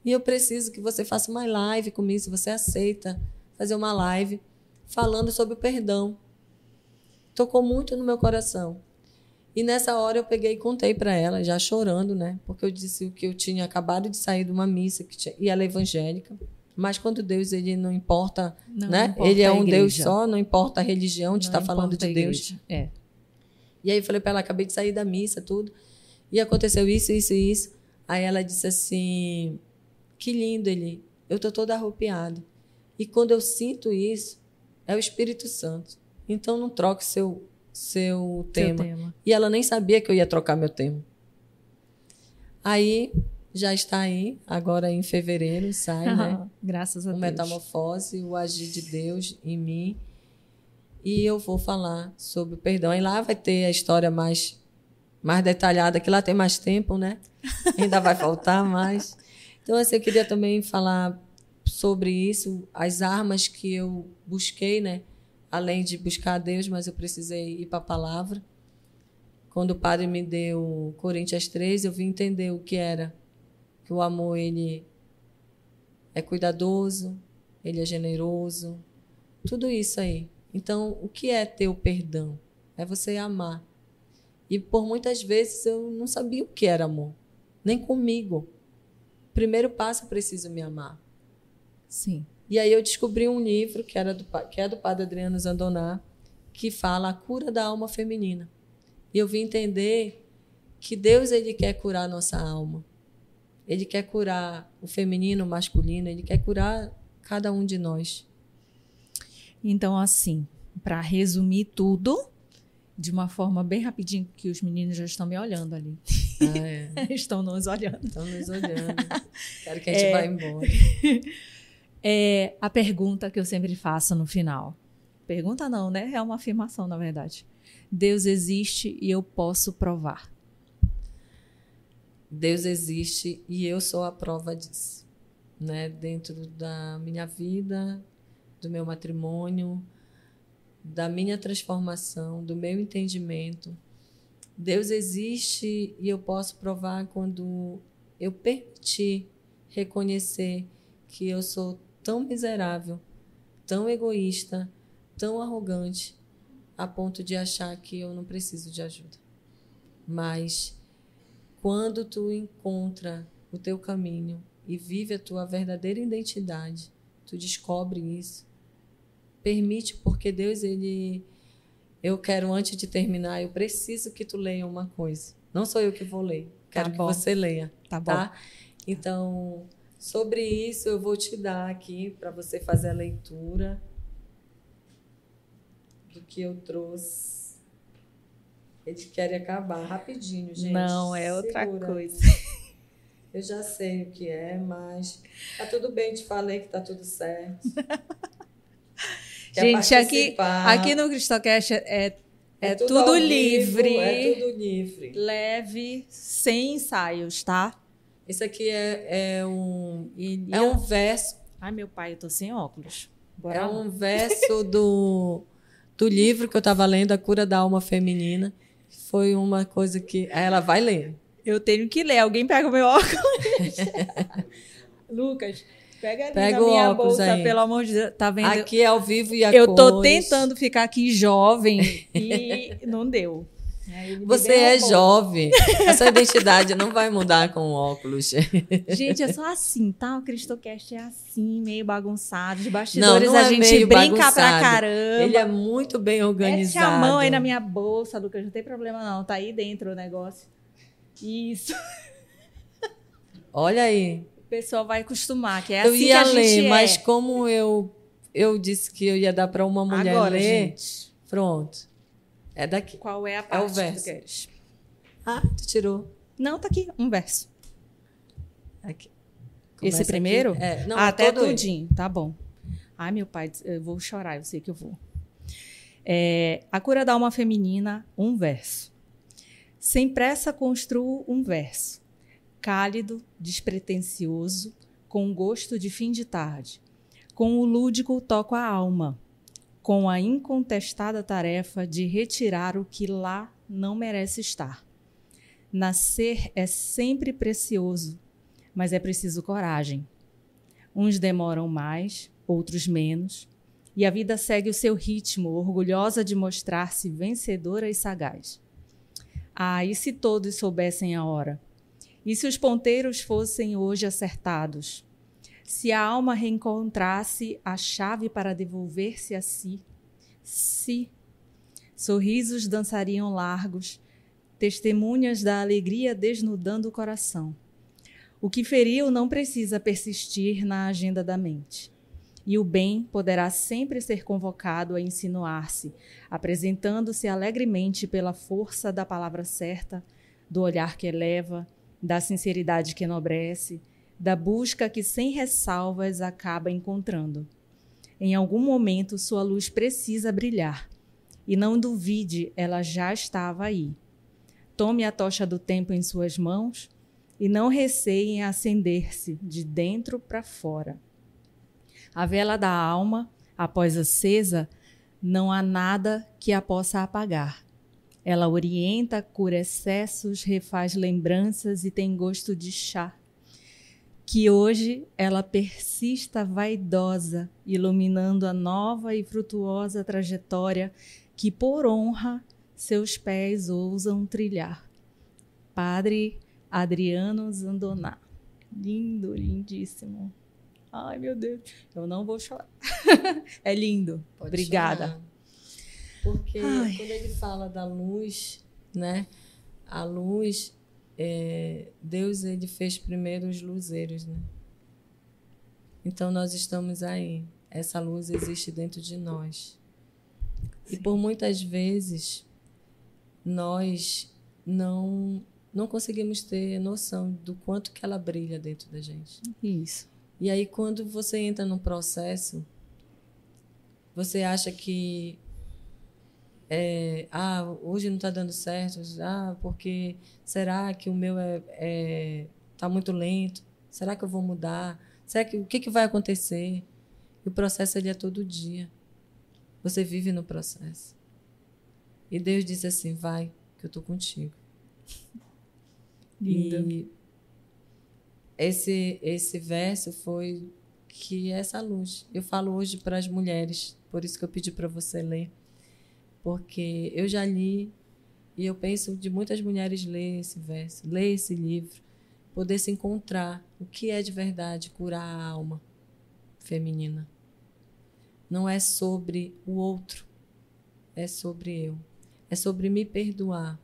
E eu preciso que você faça uma live comigo, se você aceita fazer uma live falando sobre o perdão tocou muito no meu coração. E nessa hora eu peguei e contei para ela, já chorando, né? Porque eu disse que eu tinha acabado de sair de uma missa que tinha, e ela é evangélica. Mas quando Deus ele não importa, não, né? Não importa ele é um Deus só, não importa a religião de estar tá falando de Deus. É. E aí eu falei para ela, acabei de sair da missa, tudo. E aconteceu isso, isso e isso. Aí ela disse assim: "Que lindo ele. Eu tô toda arrupiada". E quando eu sinto isso, é o Espírito Santo. Então não troque seu, seu, tema. tema. E ela nem sabia que eu ia trocar meu tema. Aí já está aí, agora em fevereiro sai, né? [LAUGHS] Graças a o Deus. O Metamorfose, o Agir de Deus em mim. E eu vou falar sobre o perdão. E lá vai ter a história mais, mais detalhada, que lá tem mais tempo, né? [LAUGHS] Ainda vai faltar mais. Então, assim, eu queria também falar sobre isso, as armas que eu busquei, né? além de buscar a Deus, mas eu precisei ir para a palavra. Quando o padre me deu Coríntios 3, eu vim entender o que era. Que o amor, ele é cuidadoso, ele é generoso, tudo isso aí. Então, o que é ter o perdão? É você amar. E por muitas vezes eu não sabia o que era amor, nem comigo. Primeiro passo, eu preciso me amar. Sim. E aí eu descobri um livro que, era do, que é do padre Adriano Zandoná, que fala a cura da alma feminina. E eu vim entender que Deus ele quer curar a nossa alma. Ele quer curar o feminino, o masculino, ele quer curar cada um de nós. Então, assim, para resumir tudo, de uma forma bem rapidinho, que os meninos já estão me olhando ali. Ah, é. [LAUGHS] estão nos olhando. Estão nos olhando. Quero que a gente é... vá embora. [LAUGHS] é a pergunta que eu sempre faço no final. Pergunta não, né? É uma afirmação, na verdade. Deus existe e eu posso provar. Deus existe e eu sou a prova disso, né? Dentro da minha vida, do meu matrimônio, da minha transformação, do meu entendimento. Deus existe e eu posso provar quando eu permitir reconhecer que eu sou tão miserável, tão egoísta, tão arrogante, a ponto de achar que eu não preciso de ajuda. Mas quando tu encontra o teu caminho e vive a tua verdadeira identidade, tu descobre isso. Permite, porque Deus, ele. Eu quero, antes de terminar, eu preciso que tu leia uma coisa. Não sou eu que vou ler. Quero tá que você leia. Tá bom. Tá? Então, sobre isso, eu vou te dar aqui para você fazer a leitura do que eu trouxe. Eles querem acabar rapidinho, gente. Não, é outra Segura. coisa. Eu já sei o que é, mas tá tudo bem, te falei que tá tudo certo. [LAUGHS] gente, aqui, aqui no Cristocast é, é, é tudo, tudo livre. Vivo, é tudo livre. Leve, sem ensaios, tá? Isso aqui é, é um, é um verso. Ai, meu pai, eu tô sem óculos. Bora é lá. um verso do, do livro que eu estava lendo, A Cura da Alma Feminina. Foi uma coisa que. Ela vai ler. Eu tenho que ler. Alguém pega o meu óculos. [LAUGHS] [LAUGHS] Lucas, pega ali pega na minha óculos bolsa, aí. pelo amor de Deus. Tá vendo? Aqui é ao vivo e a Eu tô tentando ficar aqui jovem [LAUGHS] e não deu. Você é jovem. A sua identidade não vai mudar com óculos. Gente, é só assim, tá? O Cristocast é assim, meio bagunçado. De bastidores não, não é a gente brinca bagunçado. pra caramba. Ele é muito bem organizado. Mete a mão aí na minha bolsa, Lucas. Não tem problema não. Tá aí dentro o negócio. Isso. Olha aí. O pessoal vai acostumar, que é eu assim ia que a ler, é. mas como eu eu disse que eu ia dar para uma mulher Agora, ler, gente. pronto. É daqui. Qual é a parte é o verso. que tu queres? Ah, tu tirou. Não, tá aqui, um verso. Aqui. Esse primeiro? É, não, ah, até tudinho, tá bom. Ai, meu pai, eu vou chorar, eu sei que eu vou. É, a cura da alma feminina, um verso. Sem pressa construo um verso, cálido, despretensioso, com gosto de fim de tarde. Com o lúdico toco a alma, com a incontestada tarefa de retirar o que lá não merece estar. Nascer é sempre precioso, mas é preciso coragem. Uns demoram mais, outros menos, e a vida segue o seu ritmo, orgulhosa de mostrar-se vencedora e sagaz. Ah, e se todos soubessem a hora? E se os ponteiros fossem hoje acertados? Se a alma reencontrasse a chave para devolver-se a si? Se sorrisos dançariam largos, testemunhas da alegria desnudando o coração. O que feriu não precisa persistir na agenda da mente e o bem poderá sempre ser convocado a insinuar-se, apresentando-se alegremente pela força da palavra certa, do olhar que eleva, da sinceridade que enobrece, da busca que sem ressalvas acaba encontrando. Em algum momento sua luz precisa brilhar, e não duvide, ela já estava aí. Tome a tocha do tempo em suas mãos e não receie em acender-se de dentro para fora. A vela da alma, após acesa, não há nada que a possa apagar. Ela orienta, cura excessos, refaz lembranças e tem gosto de chá. Que hoje ela persista vaidosa, iluminando a nova e frutuosa trajetória que, por honra, seus pés ousam trilhar. Padre Adriano Zandoná. Lindo, lindíssimo. Ai, meu Deus, eu não vou chorar. [LAUGHS] é lindo. Pode Obrigada. Chorar. Porque Ai. quando ele fala da luz, né? A luz, é, Deus ele fez primeiro os luzeiros, né? Então nós estamos aí. Essa luz existe dentro de nós. Sim. E por muitas vezes nós não não conseguimos ter noção do quanto que ela brilha dentro da gente. Isso. E aí, quando você entra num processo, você acha que. É, ah, hoje não está dando certo. Ah, porque será que o meu é, é tá muito lento? Será que eu vou mudar? Será que o que, que vai acontecer? E o processo ele é todo dia. Você vive no processo. E Deus disse assim: vai, que eu estou contigo. [LAUGHS] Lindo. E esse esse verso foi que é essa luz. Eu falo hoje para as mulheres, por isso que eu pedi para você ler, porque eu já li e eu penso de muitas mulheres ler esse verso, ler esse livro, poder se encontrar o que é de verdade curar a alma, feminina. Não é sobre o outro, é sobre eu. É sobre me perdoar.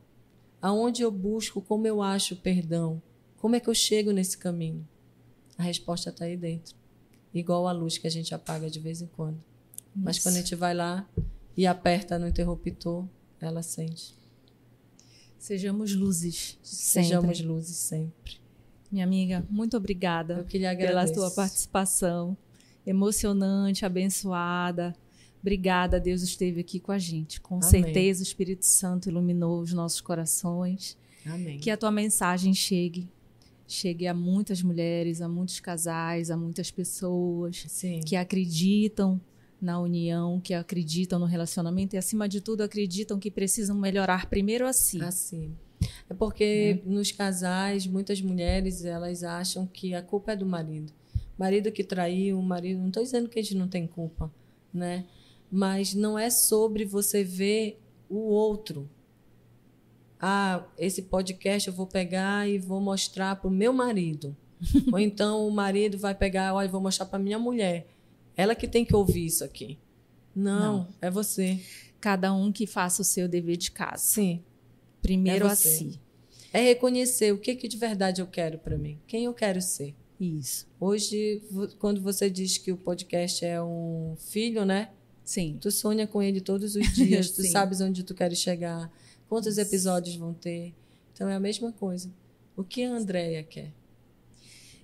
Aonde eu busco, como eu acho perdão? Como é que eu chego nesse caminho? A resposta está aí dentro. Igual a luz que a gente apaga de vez em quando. Isso. Mas quando a gente vai lá e aperta no interruptor, ela sente. Sejamos luzes. Sempre. Sejamos luzes sempre. Minha amiga, muito obrigada pela tua participação. Emocionante, abençoada. Obrigada, Deus esteve aqui com a gente. Com Amém. certeza o Espírito Santo iluminou os nossos corações. Amém. Que a tua mensagem chegue. Chegue a muitas mulheres, a muitos casais, a muitas pessoas Sim. que acreditam na união, que acreditam no relacionamento e, acima de tudo, acreditam que precisam melhorar primeiro a si. Assim. É porque é. nos casais, muitas mulheres, elas acham que a culpa é do marido. Marido que traiu, o marido. Não estou dizendo que a gente não tem culpa, né? Mas não é sobre você ver o outro. Ah, esse podcast eu vou pegar e vou mostrar para o meu marido. [LAUGHS] Ou então o marido vai pegar, olha, vou mostrar para minha mulher. Ela que tem que ouvir isso aqui. Não, não, é você. Cada um que faça o seu dever de casa. Sim. Primeiro é a si. É reconhecer o que, que de verdade eu quero para mim, quem eu quero ser. Isso. Hoje, quando você diz que o podcast é um filho, né? Sim. Tu sonha com ele todos os dias, [LAUGHS] tu sabes onde tu queres chegar, quantos episódios vão ter. Então é a mesma coisa. O que a Andrea quer?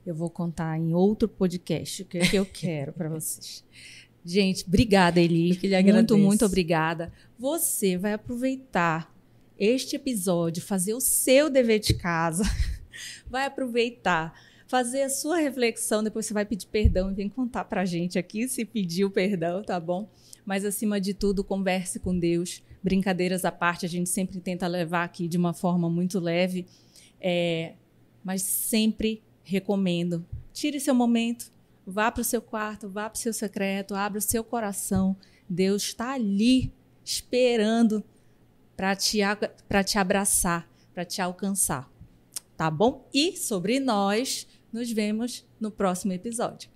Eu vou contar em outro podcast o que, é que eu quero para vocês. [LAUGHS] Gente, obrigada, Eli. Muito, muito obrigada. Você vai aproveitar este episódio, fazer o seu dever de casa, [LAUGHS] vai aproveitar, fazer a sua reflexão, depois você vai pedir perdão e vem contar pra gente aqui se pediu perdão, tá bom? Mas acima de tudo, converse com Deus. Brincadeiras à parte, a gente sempre tenta levar aqui de uma forma muito leve, é, mas sempre recomendo. Tire seu momento, vá para o seu quarto, vá para o seu secreto, abra o seu coração. Deus está ali esperando para te, te abraçar, para te alcançar. Tá bom? E sobre nós, nos vemos no próximo episódio.